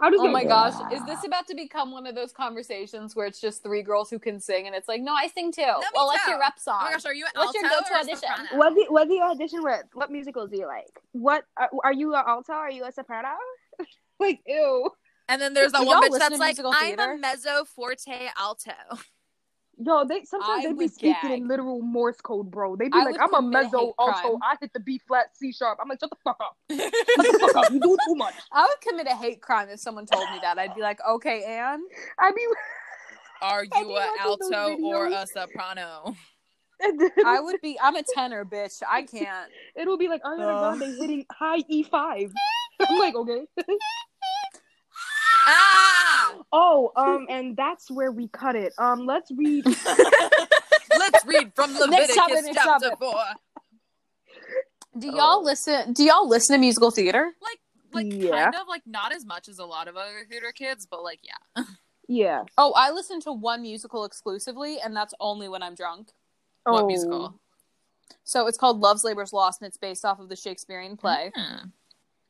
I'm just Oh my go, gosh, is this about to become one of those conversations where it's just three girls who can sing and it's like, no, I sing too. me well, what's your rep song? Oh my gosh, are you an What's your alto go-to audition? soprano? What do, what do you audition with? What musicals do you like? What are, are you an alto? Are you a soprano? [laughs] like ew. And then there's that Do one bitch that's like, I'm theater? a mezzo forte alto. [laughs] Yo, they sometimes I they be speaking gag. in literal Morse code, bro. They be I like, I'm a mezzo alto. I hit the B flat C sharp. I'm like, shut the fuck up. [laughs] Shut the fuck up. You do too much. I would commit a hate crime if someone told me that. I'd be like, okay, Anne. I be. [laughs] Are you be a watching those alto or a soprano? [laughs] I would be. I'm a tenor, bitch. I can't. It'll be like Ariana. Grande hitting high E5. I'm like, okay. Ah! oh, um, and that's where we cut it. Um, let's read. [laughs] Let's read from Next Leviticus topic, next chapter topic. four. Do y'all listen? Do y'all listen to musical theater? Like, like Yeah. kind of like not as much as a lot of other theater kids, but like yeah. Yeah. Oh, I listen to one musical exclusively, and that's only when I'm drunk. What Oh. musical? So it's called Love's Labor's Lost, and it's based off of the Shakespearean play. Hmm.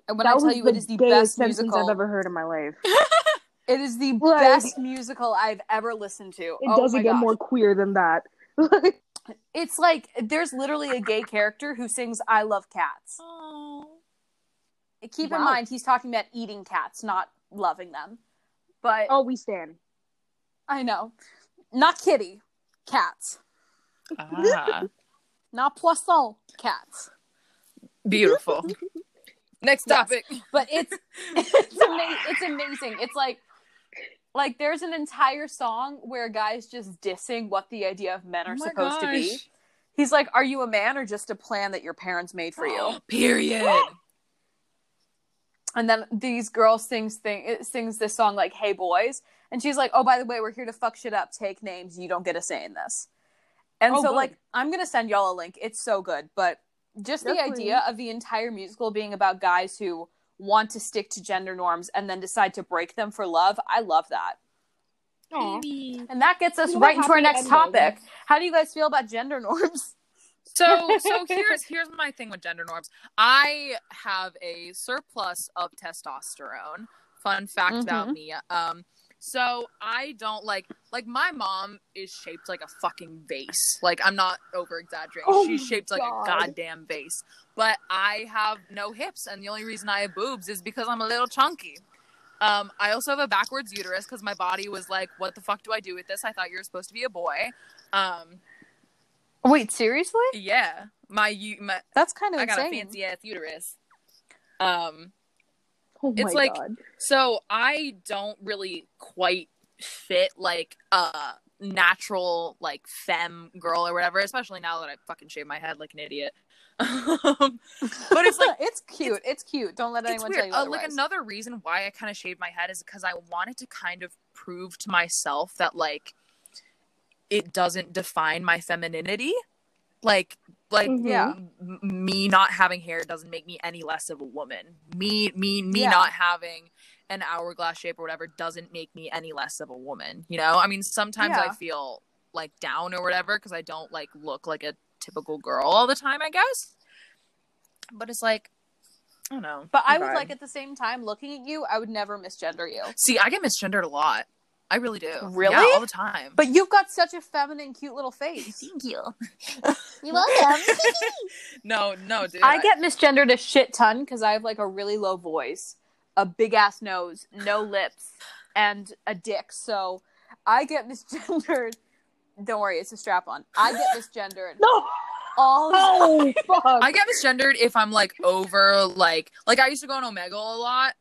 And when that I was tell you it is the best sentence musical, I've ever heard in my life. [laughs] it is the Like- best musical I've ever listened to. It oh doesn't my get gosh. more queer than that. [laughs] It's like there's literally a gay character who sings "I love cats." Oh. Keep Wow. in mind he's talking about eating cats, not loving them. But oh, we stand. I know, not kitty, cats, Ah. not poisson, cats. Beautiful. [laughs] Next Yes. topic. [laughs] But it's it's ama- it's amazing. It's like like there's an entire song where a guy's just dissing what the idea of men oh are Oh supposed to be. He's like, "Are you a man or just a plan that your parents made for you?" [gasps] Period. And then these girls sings thing sings this song like "Hey boys," and she's like, "Oh, by the way, we're here to fuck shit up, take names. You don't get a say in this." And Oh, so, good. like, I'm gonna send y'all a link. It's so good, but just the Definitely. idea of the entire musical being about guys who want to stick to gender norms and then decide to break them for love, I love that. Aw. And that gets us You right into our happy next ending. topic. How do you guys feel about gender norms? So so here's here's my thing with gender norms. I have a surplus of testosterone. Fun fact about me. Um so I don't like like my mom is shaped like a fucking vase. Like I'm not over exaggerating. Oh She's shaped like a goddamn vase. But I have no hips and the only reason I have boobs is because I'm a little chunky. Um, I also have a backwards uterus because my body was like, "What the fuck do I do with this? I thought you were supposed to be a boy." Um, Wait, seriously? yeah, my u- my That's kind of I got insane. a fancy ass uterus. Um, Oh It's like- god. so I don't really quite fit like a natural like femme girl or whatever, especially now that I fucking shave my head like an idiot. [laughs] um, but it's like [laughs] it's cute. It's, cute. Don't let anyone tell you Uh, like another reason why I kind of shaved my head is because I wanted to kind of prove to myself that like it doesn't define my femininity. Like like Mhm. Yeah. m- me not having hair doesn't make me any less of a woman. Me me me Yeah. not having an hourglass shape or whatever doesn't make me any less of a woman. You know? I mean, sometimes I feel like down or whatever because I don't like look like a typical girl all the time, I guess. But it's like I don't know. But I would like at the same time looking at you, I would never misgender you. See, I get misgendered a lot. I really do. Really? Yeah, all the time. But you've got such a feminine, cute little face. [laughs] thank you. You're welcome. [laughs] No, no, dude. I get misgendered a shit ton because I have like a really low voice, a big ass nose, no lips, and a dick. So I get [laughs] misgendered. Don't worry, it's a strap on. I get misgendered No. all the Oh fuck. I get misgendered if I'm like over like like I used to go on Omegle a lot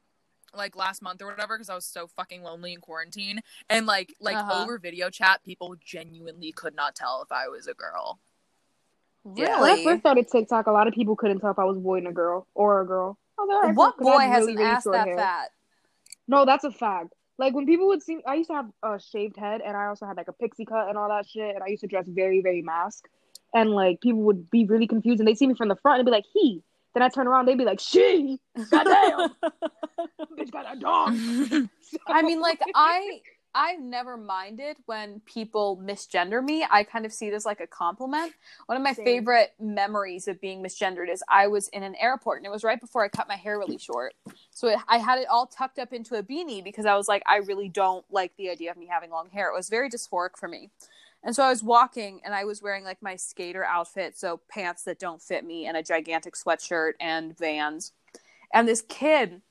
like last month or whatever because I was so fucking lonely in quarantine and like like Uh-huh. over video chat people genuinely could not tell if I was a girl. Really? When I first started TikTok, a lot of people couldn't tell if I was a boy and a girl or a girl. I was like, what cool, 'cause I boy had has really, an really ass short that hair. fat? No, that's a fact. Like when people would see, I used to have a shaved head, and I also had like a pixie cut and all that shit. And I used to dress very, very mask. And like people would be really confused, and they'd see me from the front and be like, "He." Then I turn around, they'd be like, "She." Goddamn, [laughs] bitch got a dog. [laughs] I mean, like I, I've never minded when people misgender me. I kind of see it as like a compliment. One of my Same. favorite memories of being misgendered is I was in an airport and it was right before I cut my hair really short. So it, I had it all tucked up into a beanie because I was like, I really don't like the idea of me having long hair. It was very dysphoric for me. And so I was walking and I was wearing like my skater outfit, so pants that don't fit me and a gigantic sweatshirt and vans. And this kid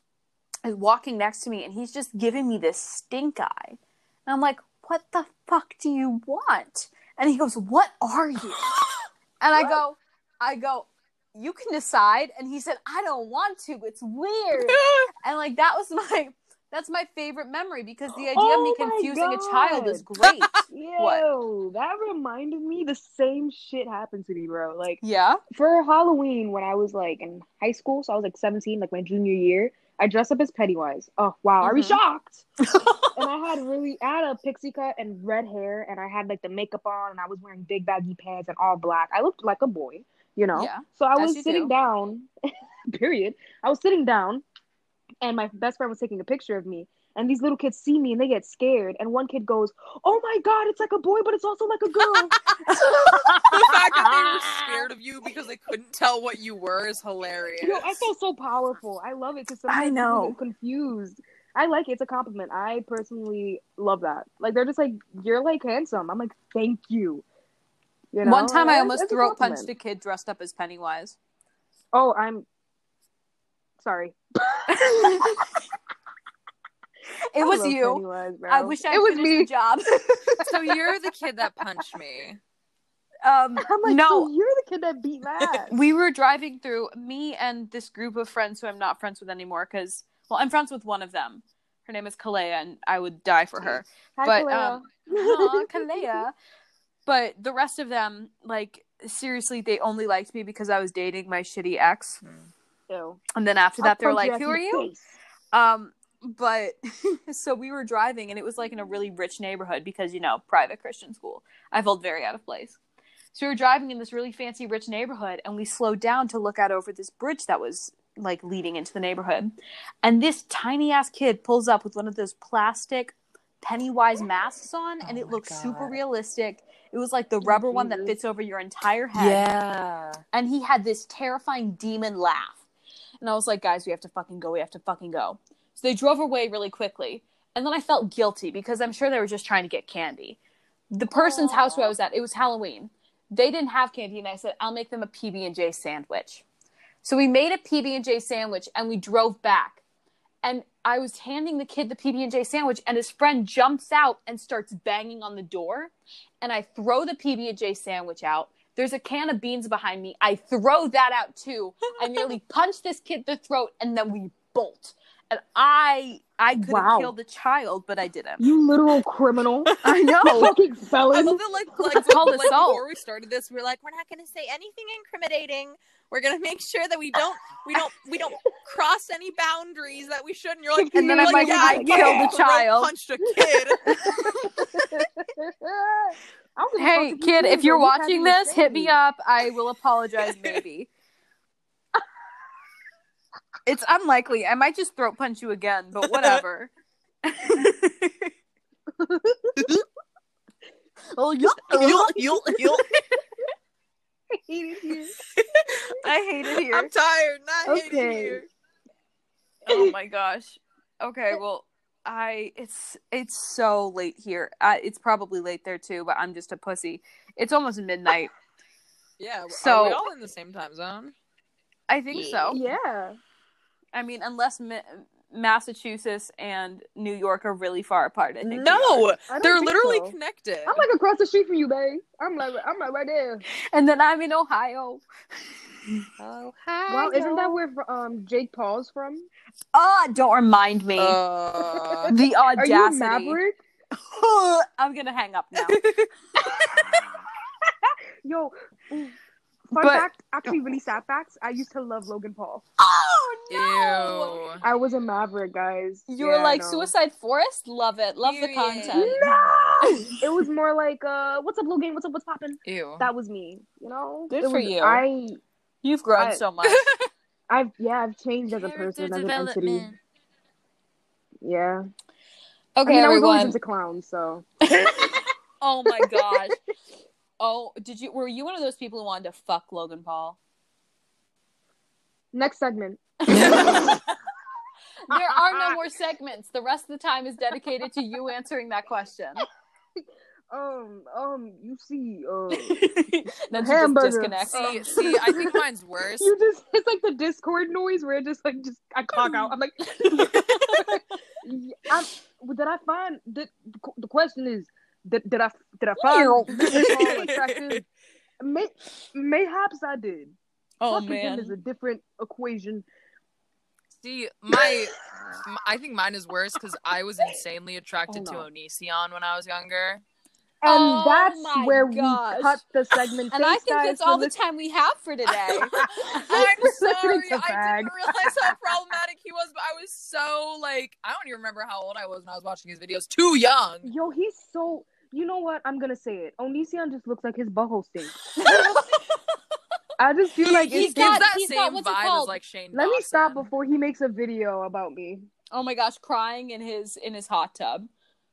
is walking next to me and he's just giving me this stink eye. And I'm like, what the fuck do you want? And he goes, what are you? [laughs] And I go, I go, you can decide. And he said, I don't want to. It's weird. [laughs] and like that was my that's my favorite memory because the idea of me Oh confusing a child is God. [laughs] great. Yo, that reminded me the same shit happened to me, bro. Like yeah. for Halloween when I was like in high school, so I was like 17, like my junior year, I dressed up as Pennywise. Oh wow, are we Mhm. shocked? [laughs] and I had really I had a pixie cut and red hair and I had like the makeup on and I was wearing big baggy pants and all black. I looked like a boy, you know. Yeah, so I as was sitting do. down, [laughs] period. I was sitting down and my best friend was taking a picture of me. And these little kids see me and they get scared. And one kid goes, Oh my god, it's like a boy, but it's also like a girl. [laughs] [laughs] the fact that they were scared of you because they couldn't tell what you were is hilarious. Yo, I feel so powerful. I love it because I know. people get confused. I like it. It's a compliment. I personally love that. Like they're just like, you're like handsome. I'm like, thank you. You know? One time I almost that's a throat punched a kid dressed up as Pennywise. Oh, I'm sorry. [laughs] It I was you. Pennywise, bro. I wish I it was me. the job. [laughs] so you're the kid that punched me. um, I'm like, no, so you're the kid that beat [laughs] my ass. we were driving through me and this group of friends who I'm not friends with anymore because well I'm friends with one of them. Her name is Kalea and I would die for her. Hi, but Kalea. um aw, Kalea. But the rest of them, like seriously, they only liked me because I was dating my shitty ex. Ew. And then after that, they were punch like, "Who are you?" face. Um, but [laughs] so we were driving, and it was like in a really rich neighborhood because you know, private Christian school. I felt very out of place. So we were driving in this really fancy, rich neighborhood, and we slowed down to look out over this bridge that was like leading into the neighborhood. And this tiny ass kid pulls up with one of those plastic Pennywise masks on, and Oh it my looked super realistic. It was like the rubber one that fits over your entire head Yeah. and he had this terrifying demon laugh. And I was like, guys, we have to fucking go. We have to fucking go. So they drove away really quickly. And then I felt guilty because I'm sure they were just trying to get candy. The person's house where I was at, it was Halloween. They didn't have candy, and I said, I'll make them a PB and J sandwich. So we made a PB and J sandwich, and we drove back. And I was handing the kid the PB and J sandwich, and his friend jumps out and starts banging on the door. And I throw the PB and J sandwich out. There's a can of beans behind me. I throw that out too. I nearly [laughs] punch this kid in the throat, and then we bolt. And I, I could have Wow. killed the child, but I didn't. You literal criminal. [laughs] I know. fucking I felon. love that, like, like, It's called like assault. before we started this, we are like, we're not going to say anything incriminating. We're going to make sure that we don't, we don't, we don't cross any boundaries that we shouldn't. You're like, And then I'm like, yeah, I killed the child. Punched a kid. [laughs] I a Hey, kid, if you're bro. You can't watching this, hit me up. I will apologize, maybe. It's unlikely. I might just throat punch you again, but whatever. [laughs] oh, [laughs] you. You'll, you'll, you'll. I hate it here. I hate it here. I'm tired. Not hating Okay. here. oh my gosh. Okay, well, I it's it's so late here. Uh, it's probably late there too, but I'm just a pussy. It's almost midnight. [laughs] Yeah. So- are we all in the same time zone? I think so. Yeah. I mean, unless Ma- Massachusetts and New York are really far apart. I think. No, I they're think literally so. connected. I'm like across the street from you, babe. I'm like I'm like right there. And then I'm in Ohio. oh, Wow, isn't that where um Jake Paul's from? Ah, don't remind me. Uh, [laughs] the Are you audacity. Maverick? [laughs] I'm gonna hang up now. [laughs] Yo, ooh, fun But- fact, actually really sad facts. I used to love Logan Paul. oh ew. I was a Maverick, guys. You were Yeah, I like know. Suicide Forest. Love it. Love the content. No, [laughs] it was more like, uh, what's up, Logan? What's up? What's poppin'? Ew. That was me. You know, Good It for was- you. I, You've grown I- so much. [laughs] I've yeah, I've changed as a person, as an entity. Yeah, Okay, I mean, I was always everyone. into clowns, so [laughs] Oh my gosh. Oh, did you? Were you one of those people who wanted to fuck Logan Paul? next segment. [laughs] [laughs] There are no more segments. The rest of the time is dedicated to you answering that question. [laughs] Um, um, you see, uh, then she just Hamburger. disconnects. See, see, I think mine's worse. you just it's like the Discord noise where it just like just I clock out. I'm like, I'm, did I find that the question is did, did I did I find Logan attractive? [laughs] May, mayhaps I did. Oh Fucking him is a different equation. See, my, [sighs] I think mine is worse because I was insanely attracted Oh, to no. Onision when I was younger. And Oh that's where gosh. we cut the segment. And I think guys, that's all the listening. time we have for today. [laughs] I'm sorry, I didn't realize how problematic he was, but I was so like, I don't even remember how old I was when I was watching his videos. Too young. Yo, he's so. You know what? I'm gonna say it. Onision just looks like his butthole stinks. [laughs] I just feel like He's it's Gives got- that he's same got- what's it vibe as like Shane. Let me stop before he makes a video about me oh my gosh, crying in his in his hot tub.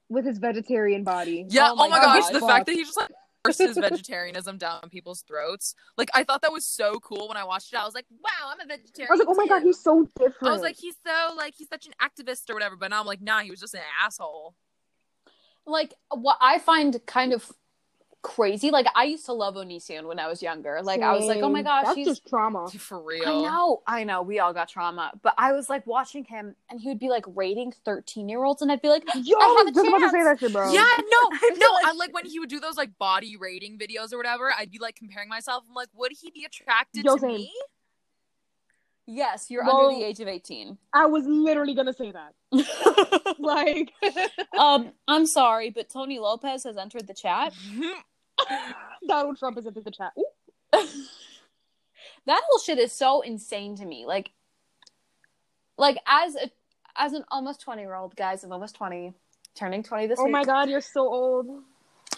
with his vegetarian body. Yeah. Oh Oh my my, gosh, the Fuck. fact that he just like [laughs] forced his vegetarianism down people's throats. Like I thought that was so cool when I watched it. I was like, wow, I'm a vegetarian. I was like, oh my god, he's so different. I was like, he's so like he's such an activist or whatever. But now I'm like, nah, he was just an asshole. Like what I find kind of crazy. Like I used to love Onision when I was younger. Like I was like, oh my gosh, that's he's just trauma. For real. I know, I know, we all got trauma. But I was like watching him and he would be like rating 13 year olds and I'd be like, Yo, I I have was a just about to say that shit, bro. Yeah, no, [laughs] I no. like- I like when he would do those like body rating videos or whatever. I'd be like comparing myself. I'm like, would he be attracted Yo, to same. me? Yes, you're Well- under the age of 18. I was literally gonna say that. [laughs] Like, um, I'm sorry, but Tony Lopez has entered the chat. [laughs] Donald Trump is into the chat. [laughs] That whole shit is so insane to me. Like, like as a as an almost 20 year old, guys, I'm almost 20, turning 20 this Oh week. Oh my god, you're so old.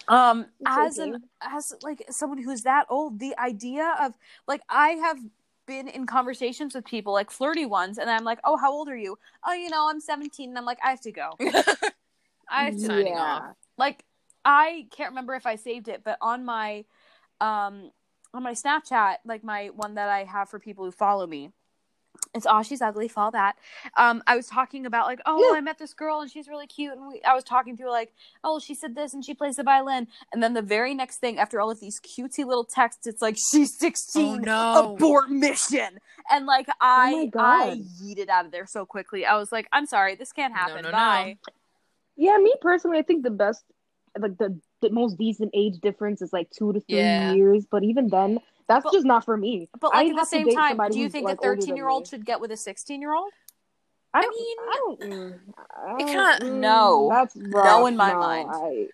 Um, It's as okay. an as like someone who's that old, the idea of like I have been in conversations with people like flirty ones, and I'm like, oh, how old are you? Oh, you know, I'm 17, and I'm like, I have to go. [laughs] I have to Signing off. like I can't remember if I saved it, but on my um on my Snapchat, like my one that I have for people who follow me, it's oh she's ugly, follow that. Um, I was talking about like oh Yeah. I met this girl and she's really cute, and we, I was talking through like oh she said this and she plays the violin, and then the very next thing after all of these cutesy little texts, it's like she's sixteen, Oh, no. abort mission, and like my I I God. yeeted out of there so quickly. I was like I'm sorry, this can't happen. no, no. Bye. Yeah, me personally, I think the best, like the, the most decent age difference is like two to three Yeah. years. But even then, that's But- just not for me. But I like at the same time, do you think like, a 13 year old should get with a 16 year old? I, I mean, I don't. mm, I don't- kinda- mm, no. that's No in my No, mind. I,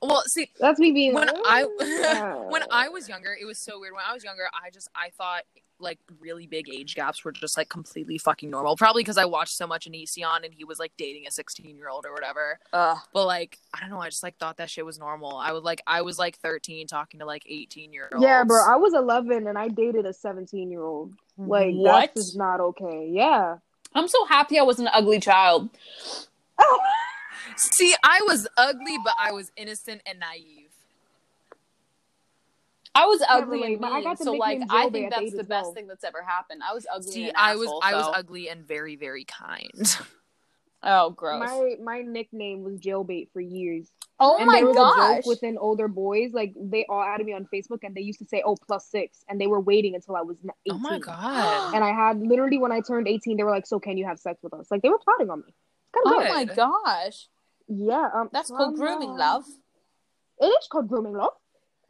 Well, see, that's me being when I "Mm, [laughs] when uh." I was younger, it was so weird. When I was younger, I just I thought like really big age gaps were just like completely fucking normal. Probably because I watched so much Onision and he was like dating a 16 year old or whatever. Ugh. But like I don't know, I just like thought that shit was normal. I was like I was like 13 talking to like 18 year olds. yeah, bro, I was 11 and I dated a 17 year old. Like What? that's just not okay. Yeah. I'm so happy I was an ugly child. [laughs] See, I was ugly, but I was innocent and naive. I was ugly relate, and but I got the so like I think at that's age the best 12. thing that's ever happened. I was ugly. See, and an I was asshole, I was ugly and very very kind. Oh, gross. My my nickname was jailbait for years. oh and my there was a gosh. joke within older boys, like they all added me on Facebook, and they used to say, "Oh, plus six, and they were waiting until I was eighteen. Oh my god. And I had literally when I turned eighteen, they were like, "So can you have sex with us?" Like they were plotting on me. It's kind of oh good. my gosh. Yeah, um, That's so called I'm, grooming, uh, love. It is called grooming, love.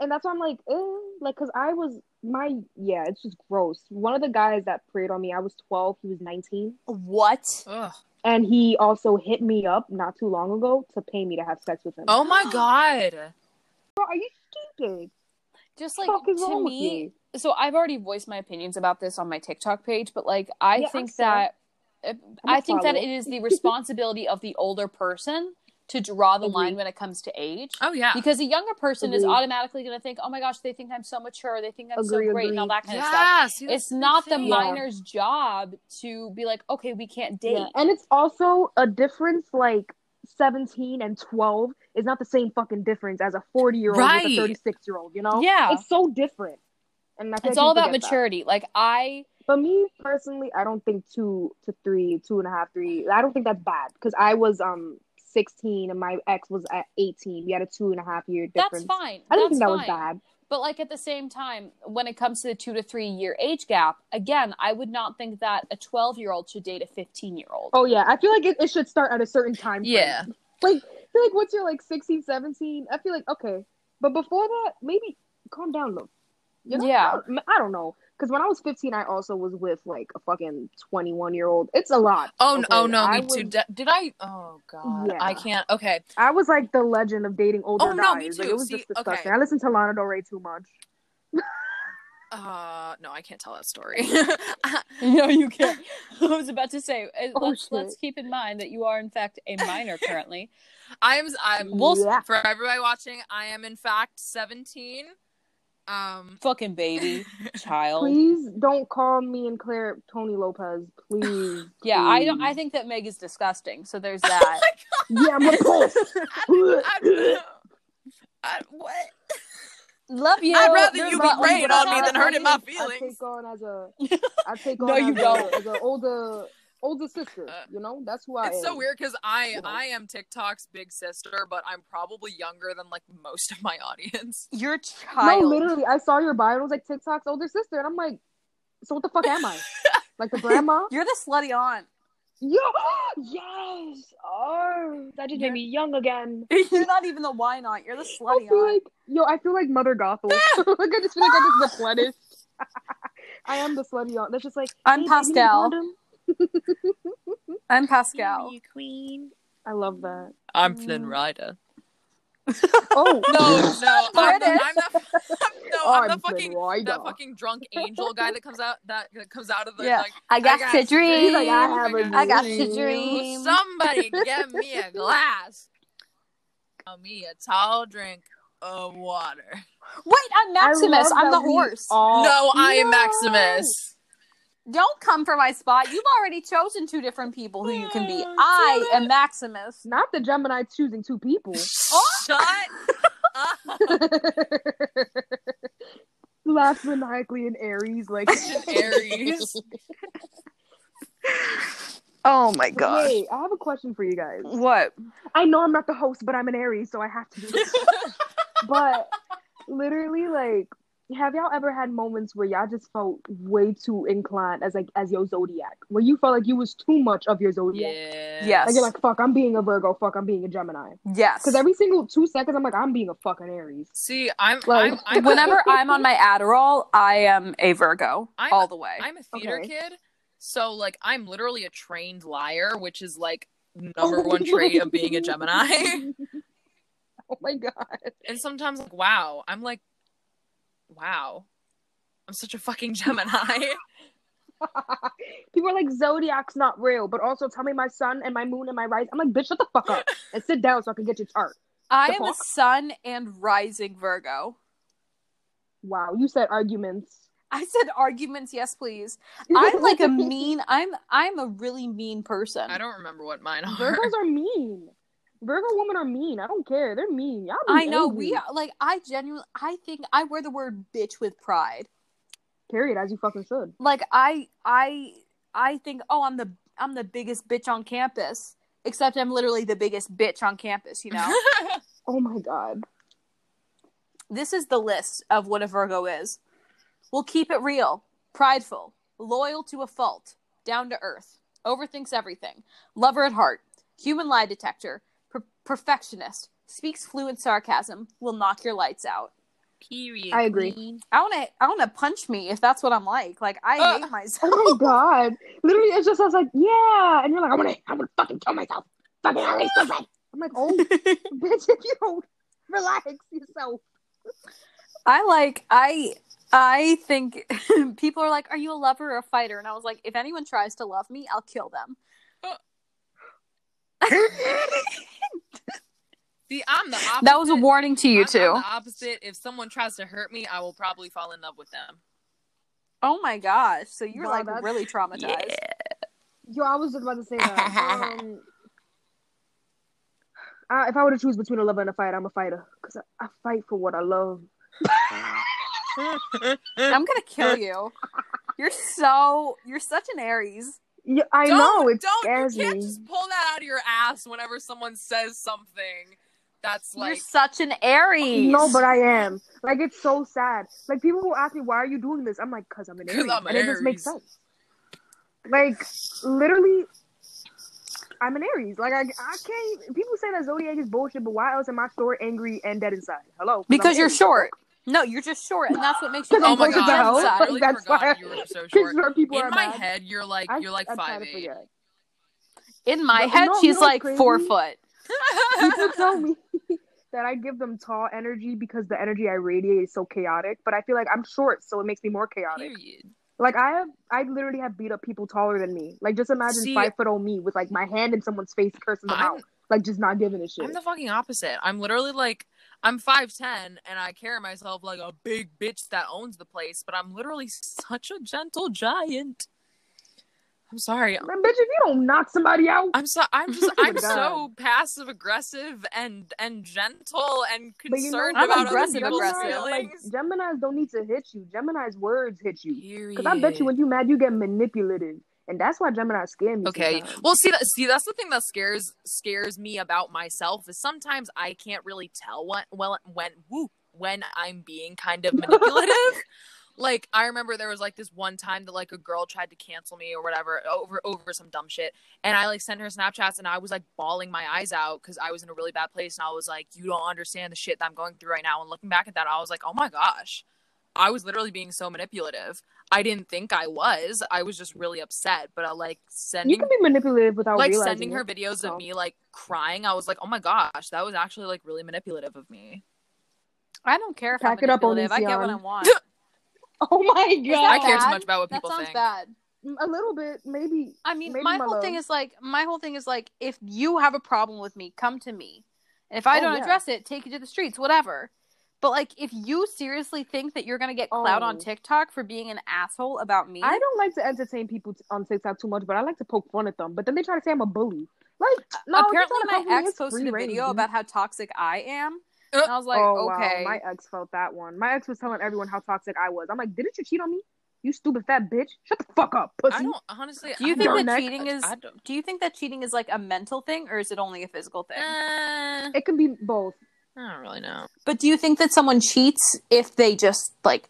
And that's why I'm like, eh, like, cause I was my yeah, it's just gross. One of the guys that preyed on me, I was twelve, he was nineteen, What? Ugh. and he also hit me up not too long ago to pay me to have sex with him. Oh my [gasps] god. Bro, are you stupid? Just like fuck is to wrong with me, so I've already voiced my opinions about this on my TikTok page, but like I Yeah, think that uh, I think that it is the [laughs] responsibility of the older person to draw the line when it comes to age. Oh yeah. Because a younger person is automatically going to think, "Oh my gosh, they think I'm so mature. They think I'm Agree, so great, and all that kind of stuff." yeah. See, that's It's not the. Yeah. minor's job to be like, "Okay, we can't date." Yeah, and it's also a difference. Like, 17 and 12 is not the same fucking difference as a 40 year old Right. with a 36 year old, you know? Yeah. It's so different. And I It's all about forget that. maturity. Like I But me personally, I don't think two to three, two and a half, three. I don't think that's bad because I was um 16 and my ex was at 18. We had a two and a half year difference. that's fine. I don't That's think that was bad. But like at the same time, when it comes to the two to three year age gap, again, I would not think that a twelve year old should date a fifteen year old. Oh yeah, I feel like it, it should start at a certain time. frame. Yeah. Like I feel like once you're like 16, 17, I feel like okay. But before that, maybe calm down. You know? Yeah. I I don't know. Because when I was 15, I also was with like a fucking 21 year old. It's a lot. Oh, n- oh no, I me too. was- D- did I? Oh god, Yeah. I can't. Okay, I was like the legend of dating older Oh, no, me guys. Like, too. it was See, just disgusting. okay. I listened to Lana Del Rey too much. [laughs] uh, no, I can't tell that story. [laughs] No, you can't. [laughs] I was about to say, uh, Oh, let's let's keep in mind that you are in fact a minor currently. I'm, I'm. We'll Yeah. For everybody watching, I am in fact 17. Um, Fucking baby, [laughs] child. Please don't call me and Claire Tony Lopez. Please. [laughs] Yeah, I don't. I think that Meg is disgusting. So there's [laughs] that. Yeah, I'm repulsed. I, I, I, what? Love you. I'd rather There's you not be one praying on me than hurting you. my I feelings. take on as a. I take on. No, on you as don't. A, as an older older sister. Uh, You know, that's who I It's am. so weird because I You know. I am TikTok's big sister, but I'm probably younger than like most of my [laughs] audience. You're a No, literally, I saw your bio and it was like TikTok's older sister, and I'm like, so what the fuck am I? [laughs] like the grandma? You're the slutty aunt. Yo, [gasps] yes. Oh, that just You're- made me young again. [laughs] You're not even the wine aunt. You're the I slutty feel aunt. like yo, I feel like Mother Gothel. like I just feel like I just replenished. I am the slutty aunt. That's just like I'm "Hey, babe, you Pascal. Condom?" I'm Pascal. queen. I love that. I'm Mm. Flynn Rider. Oh [laughs] No, no, I'm the, [laughs] I'm the, [laughs] no, I'm I'm Flynn fucking that fucking drunk angel guy that comes out that, that comes out of the Yeah. like I got, got to to dream. Like, I have a I got to dream. dream. somebody get me a glass. Give me a tall drink of water. Wait, I'm Maximus. I love I'm the horse. all- no, I am No. Maximus. Don't come for my spot. You've already chosen two different people who you can be. Oh, I damn am Maximus. Not the Gemini choosing two people. [laughs] Shut up. [laughs] Last maniacally in Aries, like Aries. [laughs] Oh my god. Wait, I have a question for you guys. What? I know I'm not the host, but I'm an Aries, so I have to do this. but literally, like, have y'all ever had moments where y'all just felt way too inclined as like as your zodiac, where you felt like you was too much of your zodiac? Yeah. Yes. Like you're like, fuck, I'm being a Virgo, fuck, I'm being a Gemini. Yes. Because every single two seconds, I'm like, I'm being a fucking Aries. See, I'm Like- I'm, [laughs] I'm Whenever I'm on my Adderall, I am a Virgo I'm- all the way. I'm a theater Okay. kid, so like I'm literally a trained liar, which is like oh number one trait of being a Gemini. [laughs] oh my god. and sometimes like, wow, I'm like, wow, I'm such a fucking Gemini. [laughs] People are like, zodiac's not real, but also tell me my sun and my moon and my rise. I'm like, bitch, shut the fuck up [laughs] and sit down so I can get your chart. I The am a sun and rising Virgo. Wow, you said arguments. I said arguments, yes, please. I'm like a mean. I'm I'm a really mean person. I don't remember what mine are. Virgos are mean. Virgo women are mean. I don't care. They're mean. Y'all be I know angry. we are like. I genuinely. I think I wear the word bitch with pride. Period, as you fucking should. Like I I I think. Oh, I'm the I'm the biggest bitch on campus. Except I'm literally the biggest bitch on campus. You know. [laughs] Oh my god. this is the list of what a Virgo is. We'll keep it real, prideful, loyal to a fault, down to earth, overthinks everything, lover at heart, human lie detector, per- perfectionist, speaks fluent sarcasm, will knock your lights out. Period. I agree. I want to, I want to punch me if that's what I'm like. Like I Uh. hate myself. Oh my god. Literally, it's just I was like, yeah, and you're like, I'm gonna, I'm gonna fucking kill myself. Fucking Aries stupid. I'm like, oh, [laughs] bitch, if you don't relax yourself. I like, I, I think [laughs] people are like, "Are you a lover or a fighter?" And I was like, if anyone tries to love me, I'll kill them. [laughs] [laughs] See, I'm the opposite. That was a warning to you I'm- too. I'm the opposite. If someone tries to hurt me, I will probably fall in love with them. Oh my gosh! So you're Wow, like that's- really traumatized. Yo, I was just about to say that. [laughs] Um, Uh, if I were to choose between a lover and a fighter, I'm a fighter because I, I fight for what I love. [laughs] I'm gonna kill you. You're so you're such an Aries. Yeah, I don't, know it don't, scares you can't me. just pull that out of your ass whenever someone says something that's like you're such an Aries. No, but I am. Like it's so sad. Like people will ask me why are you doing this, I'm like, cause I'm an Aries, I'm an and it just makes sense. Like literally, I'm an Aries. Like I, I can't. People say that zodiac is bullshit, but why else am I short, angry, and dead inside? Hello, 'Cause I'm because you're Aries. short. No, you're just short, and that's what makes you. Because [laughs] Oh I'm my closer god, to. I inside. literally That's forgot why- you were so [laughs] 'Cause short. short people In are my mad. head, you're like I- you're like I try five to eight. forget. In my But head, no, she's like crazy? four foot. People [laughs] tell me that I give them tall energy because the energy I radiate is so chaotic. But I feel like I'm short, so it makes me more chaotic. Period. Like I have, I literally have beat up people taller than me. Like just imagine See- five foot old me with like my hand in someone's face, cursing them I'm- out, like just not giving a shit. I'm the fucking opposite. I'm literally like I'm five ten and I carry myself like a big bitch that owns the place, but I'm literally such a gentle giant. I'm sorry. Man, bitch, if you don't knock somebody out, I'm so I'm just [laughs] Oh I'm God. so passive aggressive and and gentle and but you know, concerned about other aggressive people's aggressive. Like. Gemini's don't need to hit you. Gemini's words hit you. Because I bet you when you mad, you get manipulative, and that's why Gemini scare me. Okay. sometimes. Well, see that see that's the thing that scares scares me about myself is sometimes I can't really tell when well when woo, when I'm being kind of manipulative. [laughs] like I remember there was like this one time that like a girl tried to cancel me or whatever over over some dumb shit, and I like sent her Snapchats and I was like bawling my eyes out because I was in a really bad place and I was like, you don't understand the shit that I'm going through right now. And looking back at that, I was like, oh my gosh. I was literally being so manipulative. I didn't think I was. I was just really upset. But I like sending you can be manipulative without like realizing sending her it. videos so. of me like crying i was like oh my gosh that was actually like really manipulative of me I don't care if Pack I'm it up, manipulative. I get what I want. [laughs] [laughs] Oh my god, i care too much about what people That people sounds think bad. Mm, a little bit, maybe. I mean, Maybe my my whole love. thing is like my whole thing is like if you have a problem with me, come to me. And if I Oh, don't yeah. address it, take it to the streets, whatever. But like if you seriously think that you're gonna get clout on Oh. TikTok for being an asshole about me, I don't like to entertain people t- on TikTok too much, but I like to poke fun at them. But then they try to say I'm a bully. Like, no, you're apparently trying to my come for me, ex it's posted a video dude. about how toxic I am. Uh, And I was like, oh okay. wow, my ex felt that one. My ex was telling everyone how toxic I was. I'm like, didn't you cheat on me? You stupid fat bitch! Shut the fuck up, pussy. i don't honestly Do you I think that neck. cheating is don't- you think that cheating is like a mental thing or is it only a physical thing? Eh, It can be both. I don't really know But do you think that someone cheats if they just like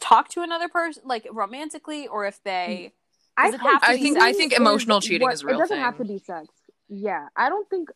talk to another person like romantically or if they I Does it have I be think- sex? I think emotional cheating is real It doesn't thing. have to be sex. Yeah, I don't think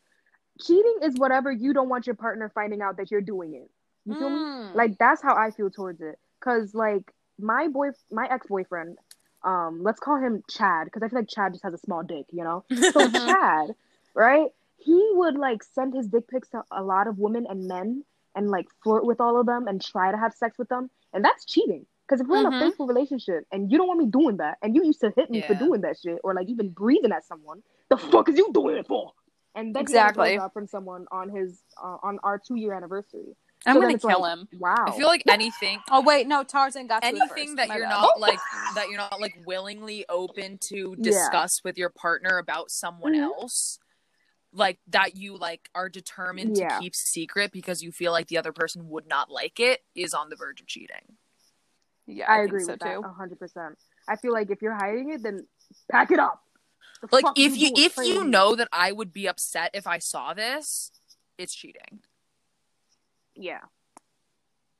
cheating is whatever you don't want your partner finding out that you're doing it. You feel me? Mm. Like that's how I feel towards it. Cause like my boy, my ex boyfriend, um, let's call him Chad, because I feel like Chad just has a small dick, you know. So [laughs] Chad, right? He would like send his dick pics to a lot of women and men, and like flirt with all of them and try to have sex with them, and that's cheating. Because if we're in Mhm. a faithful relationship and you don't want me doing that, and you used to hit me for doing that shit, or like even breathing at someone, the fuck is you doing it for? And then Exactly. he got a blowjob from someone on his uh, on our two year anniversary. I'm So gonna kill like, him. Wow. i feel like anything Oh wait, no, Tarzan got anything that you're bad. not like that you're not like willingly open to Yeah. discuss with your partner about someone Mhm. else like that you like are determined Yeah. to keep secret because you feel like the other person would not like it is on the verge of cheating Yeah, I, I, agree so with that too. a hundred percent. I feel like if you're hiding it, then pack it up. The like if you doing? if you know that i would be upset if i saw this it's cheating yeah,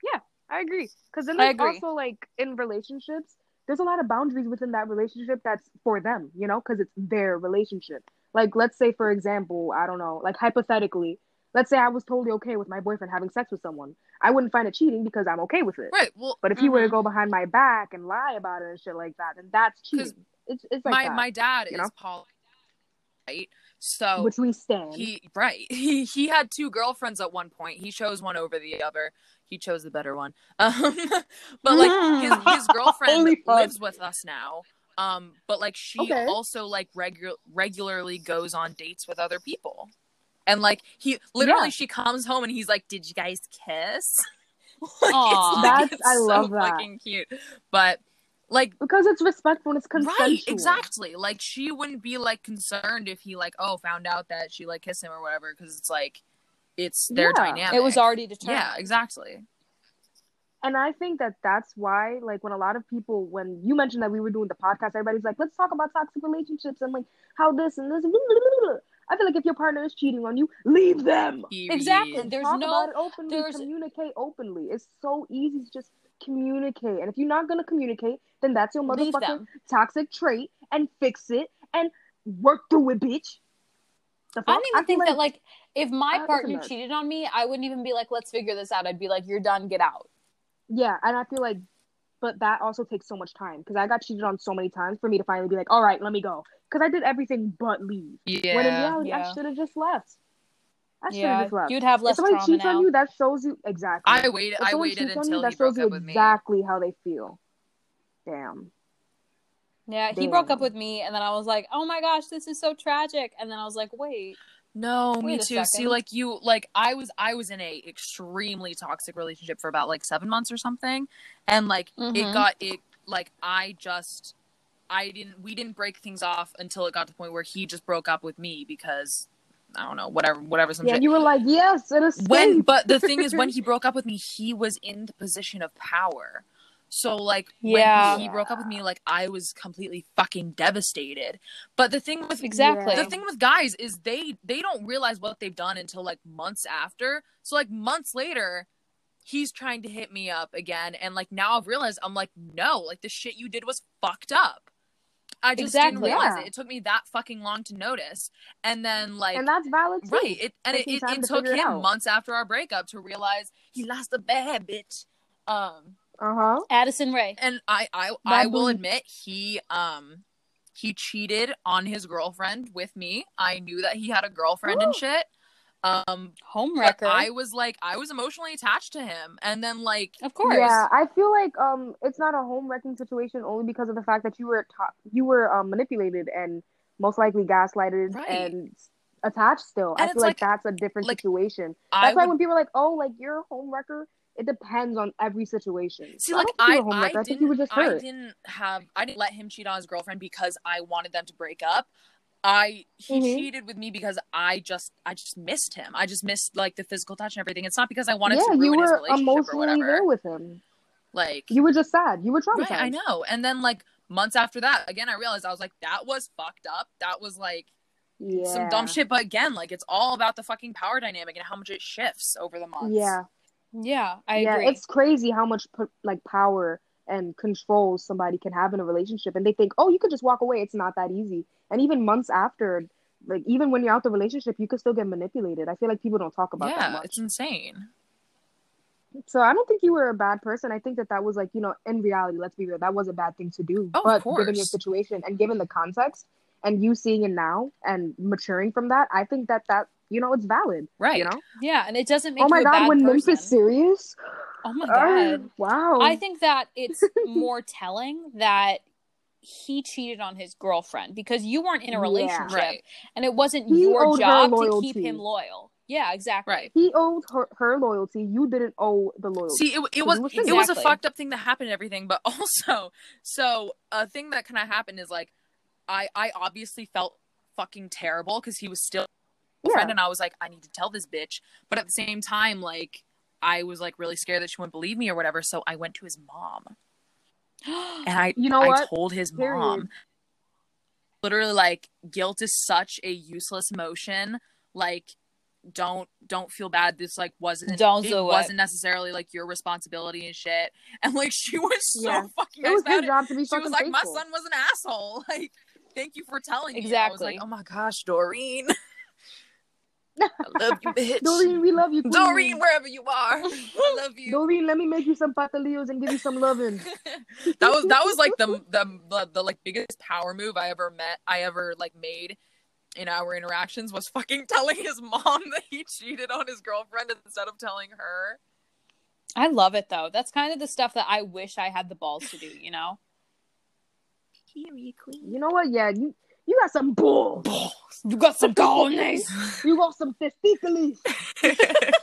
yeah, I agree. Because then I there's agree. also like in relationships, there's a lot of boundaries within that relationship that's for them, you know, because it's their relationship. Like let's say for example, I don't know, like hypothetically, let's say I was totally okay with my boyfriend having sex with someone, I wouldn't find it cheating because I'm okay with it. right well But if he were to Mhm. go behind my back and lie about it and shit like that, then that's cheating. It's it's like my that, my dad you is know? poly right so which we stand. he right [laughs] he he had two girlfriends at one point he chose one over the other he chose the better one [laughs] um but like his, his [laughs] girlfriend lives with us now um but like she Okay. also like regu- regularly goes on dates with other people and like he literally Yeah. she comes home and he's like did you guys kiss [laughs] Aw. like, it's, That's- it's I so love that. fucking cute but like because it's respectful and it's consensual. Right, exactly. Like she wouldn't be like concerned if he like oh found out that she like kissed him or whatever because it's like it's their Yeah. dynamic. It was already determined. yeah, exactly. And I think that that's why, like, when a lot of people, when you mentioned that we were doing the podcast, everybody's like, let's talk about toxic relationships and like how this and this. I feel like if your partner is cheating on you, leave them. Exactly. Period. There's talk no- about it openly. there's- Communicate openly. It's so easy to just communicate. And if you're not gonna communicate, then that's your motherfucking toxic trait, and fix it and work through it, bitch. The I don't even feel think that like if my it's a partner cheated on me, I wouldn't even be like, let's figure this out. I'd be like, you're done, get out. Yeah, and I feel like, but that also takes so much time because I got cheated on so many times for me to finally be like, all right, let me go. Because I did everything but leave. Yeah. When in reality, Yeah. I should have just left. I should have Yeah, just left. you'd have if less somebody trauma cheats now. on you, that shows you exactly. I waited. If I waited on you, that he broke shows you exactly how they feel. Damn. yeah, he broke up with me, and then I was like, oh my gosh, this is so tragic. And then I was like, wait, No, me Wait a too. See, like you, like I was, I was in a extremely toxic relationship for about like seven months or something, and like it Mhm. got it, like I just, I didn't, we didn't break things off until it got to the point where he just broke up with me because I don't know, whatever, whatever, some Yeah, shit. you were like, yes, it is. when, but the thing is, when he [laughs] broke up with me, he was in the position of power. So like Yeah. when he broke up with me, like I was completely fucking devastated. But the thing with exactly. the thing with guys is they they don't realize what they've done until like months after so like months later he's trying to hit me up again and like now i've realized i'm like no like the shit you did was fucked up i just Exactly. didn't realize Yeah. it it took me that fucking long to notice and then like and that's valid too. right it and it, it, it to took him out. months after our breakup to realize he lost a bad bitch um Uh huh. Addison Rae. and I I I Bad will boy. admit he um he cheated on his girlfriend with me. I knew that he had a girlfriend and shit. Um but Homewrecker. I was like I was emotionally attached to him and then like of course. Yeah, I feel like um, it's not a home wrecking situation only because of the fact that you were ta- you were um, manipulated and most likely gaslighted Right. and attached. Still, I feel like, like- that's a different like, situation. I That's why would, when people are like, "Oh, like you're a home wrecker," it depends on every situation. see So like I, I don't think you were a home I. I think you were didn't I didn't have I didn't let him cheat on his girlfriend because I wanted them to break up. I he Mhm. cheated with me because I just I just missed him. I just missed like the physical touch and everything. It's not because I wanted yeah, to ruin his relationship or emotionally whatever. there with him. Like You were just sad. You were traumatized. Right, I know. And then like months after that, again, I realized I was like, that was fucked up. That was like Yeah. some dumb shit. But again, like it's all about the fucking power dynamic and how much it shifts over the months. Yeah. Yeah, I yeah, agree. it's crazy how much like power and control somebody can have in a relationship, and they think, oh, you could just walk away. It's not that easy. And even months after, like even when you're out the relationship, you could still get manipulated. I feel like people don't talk about that yeah, much. it's insane. So I don't think you were a bad person. I think that that was like you know, in reality, let's be real, that was a bad thing to do. Oh, of but given your situation and given the context and you seeing it now and maturing from that, I think that that you know it's valid. Right. You know. yeah, and it doesn't make Oh my you a god, bad when person. Nymph is serious. oh my Oh, god. wow. I think that it's [laughs] more telling that he cheated on his girlfriend because you weren't in a Yeah. relationship Right. and it wasn't He your job to keep him loyal. Yeah, exactly. Right. he owed her, her loyalty. You didn't owe the loyalty. See, it, it was he was it was a fucked up thing that happened and everything, but [laughs] also, so a thing that kind of happened is like, I I obviously felt fucking terrible because he was still a friend, and I was like, I need to tell this bitch, but at the same time, like, I was like really scared that she wouldn't believe me or whatever, so I went to his mom [gasps] and I You know I what? told his Period. mom, literally like, guilt is such a useless emotion, like. Don't don't feel bad. This like wasn't Don't it wasn't necessarily like your responsibility and shit. [laughs] And like she was so Yeah. fucking It was it. job to be She was like, faithful. "My son was an asshole." [laughs] Like, thank you for telling me. I was Exactly. like, "Oh my gosh, Doreen, [laughs] I love you, bitch." Doreen, we love you. Queen. Doreen, wherever you are, I love you. Doreen, let me make you some patalillos and give you some loving. [laughs] that was that was like the, the the the like biggest power move I ever met. I ever like made in our interactions was fucking telling his mom that he cheated on his girlfriend instead of telling her. I love it though. That's kind of the stuff that I wish I had the balls to do, you know? Period, queen. You know what? Yeah, you you got some bull. You got some cojones. You got some testicles. [laughs]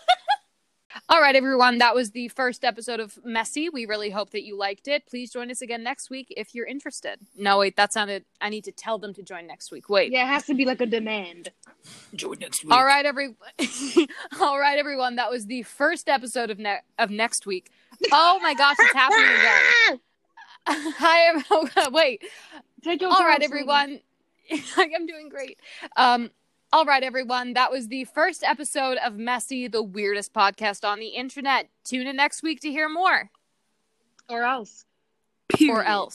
All All right, everyone. That was the first episode of Messy. We really hope that you liked it. Please join us again next week if you're interested. No, wait, that sounded. I need to tell them to join next week. Wait. Yeah, it has to be like a demand. Join next week. All right, every. [laughs] All right, everyone. That was the first episode of ne- of next week. Oh my gosh, it's happening again. [laughs] Hi, everyone. Wait. Take your All right, everyone. right, sweetie. [laughs] everyone. I'm doing great. Um, all right, everyone. That was the first episode of Messy, the weirdest podcast on the internet. Tune in next week to hear more, Or else. or else.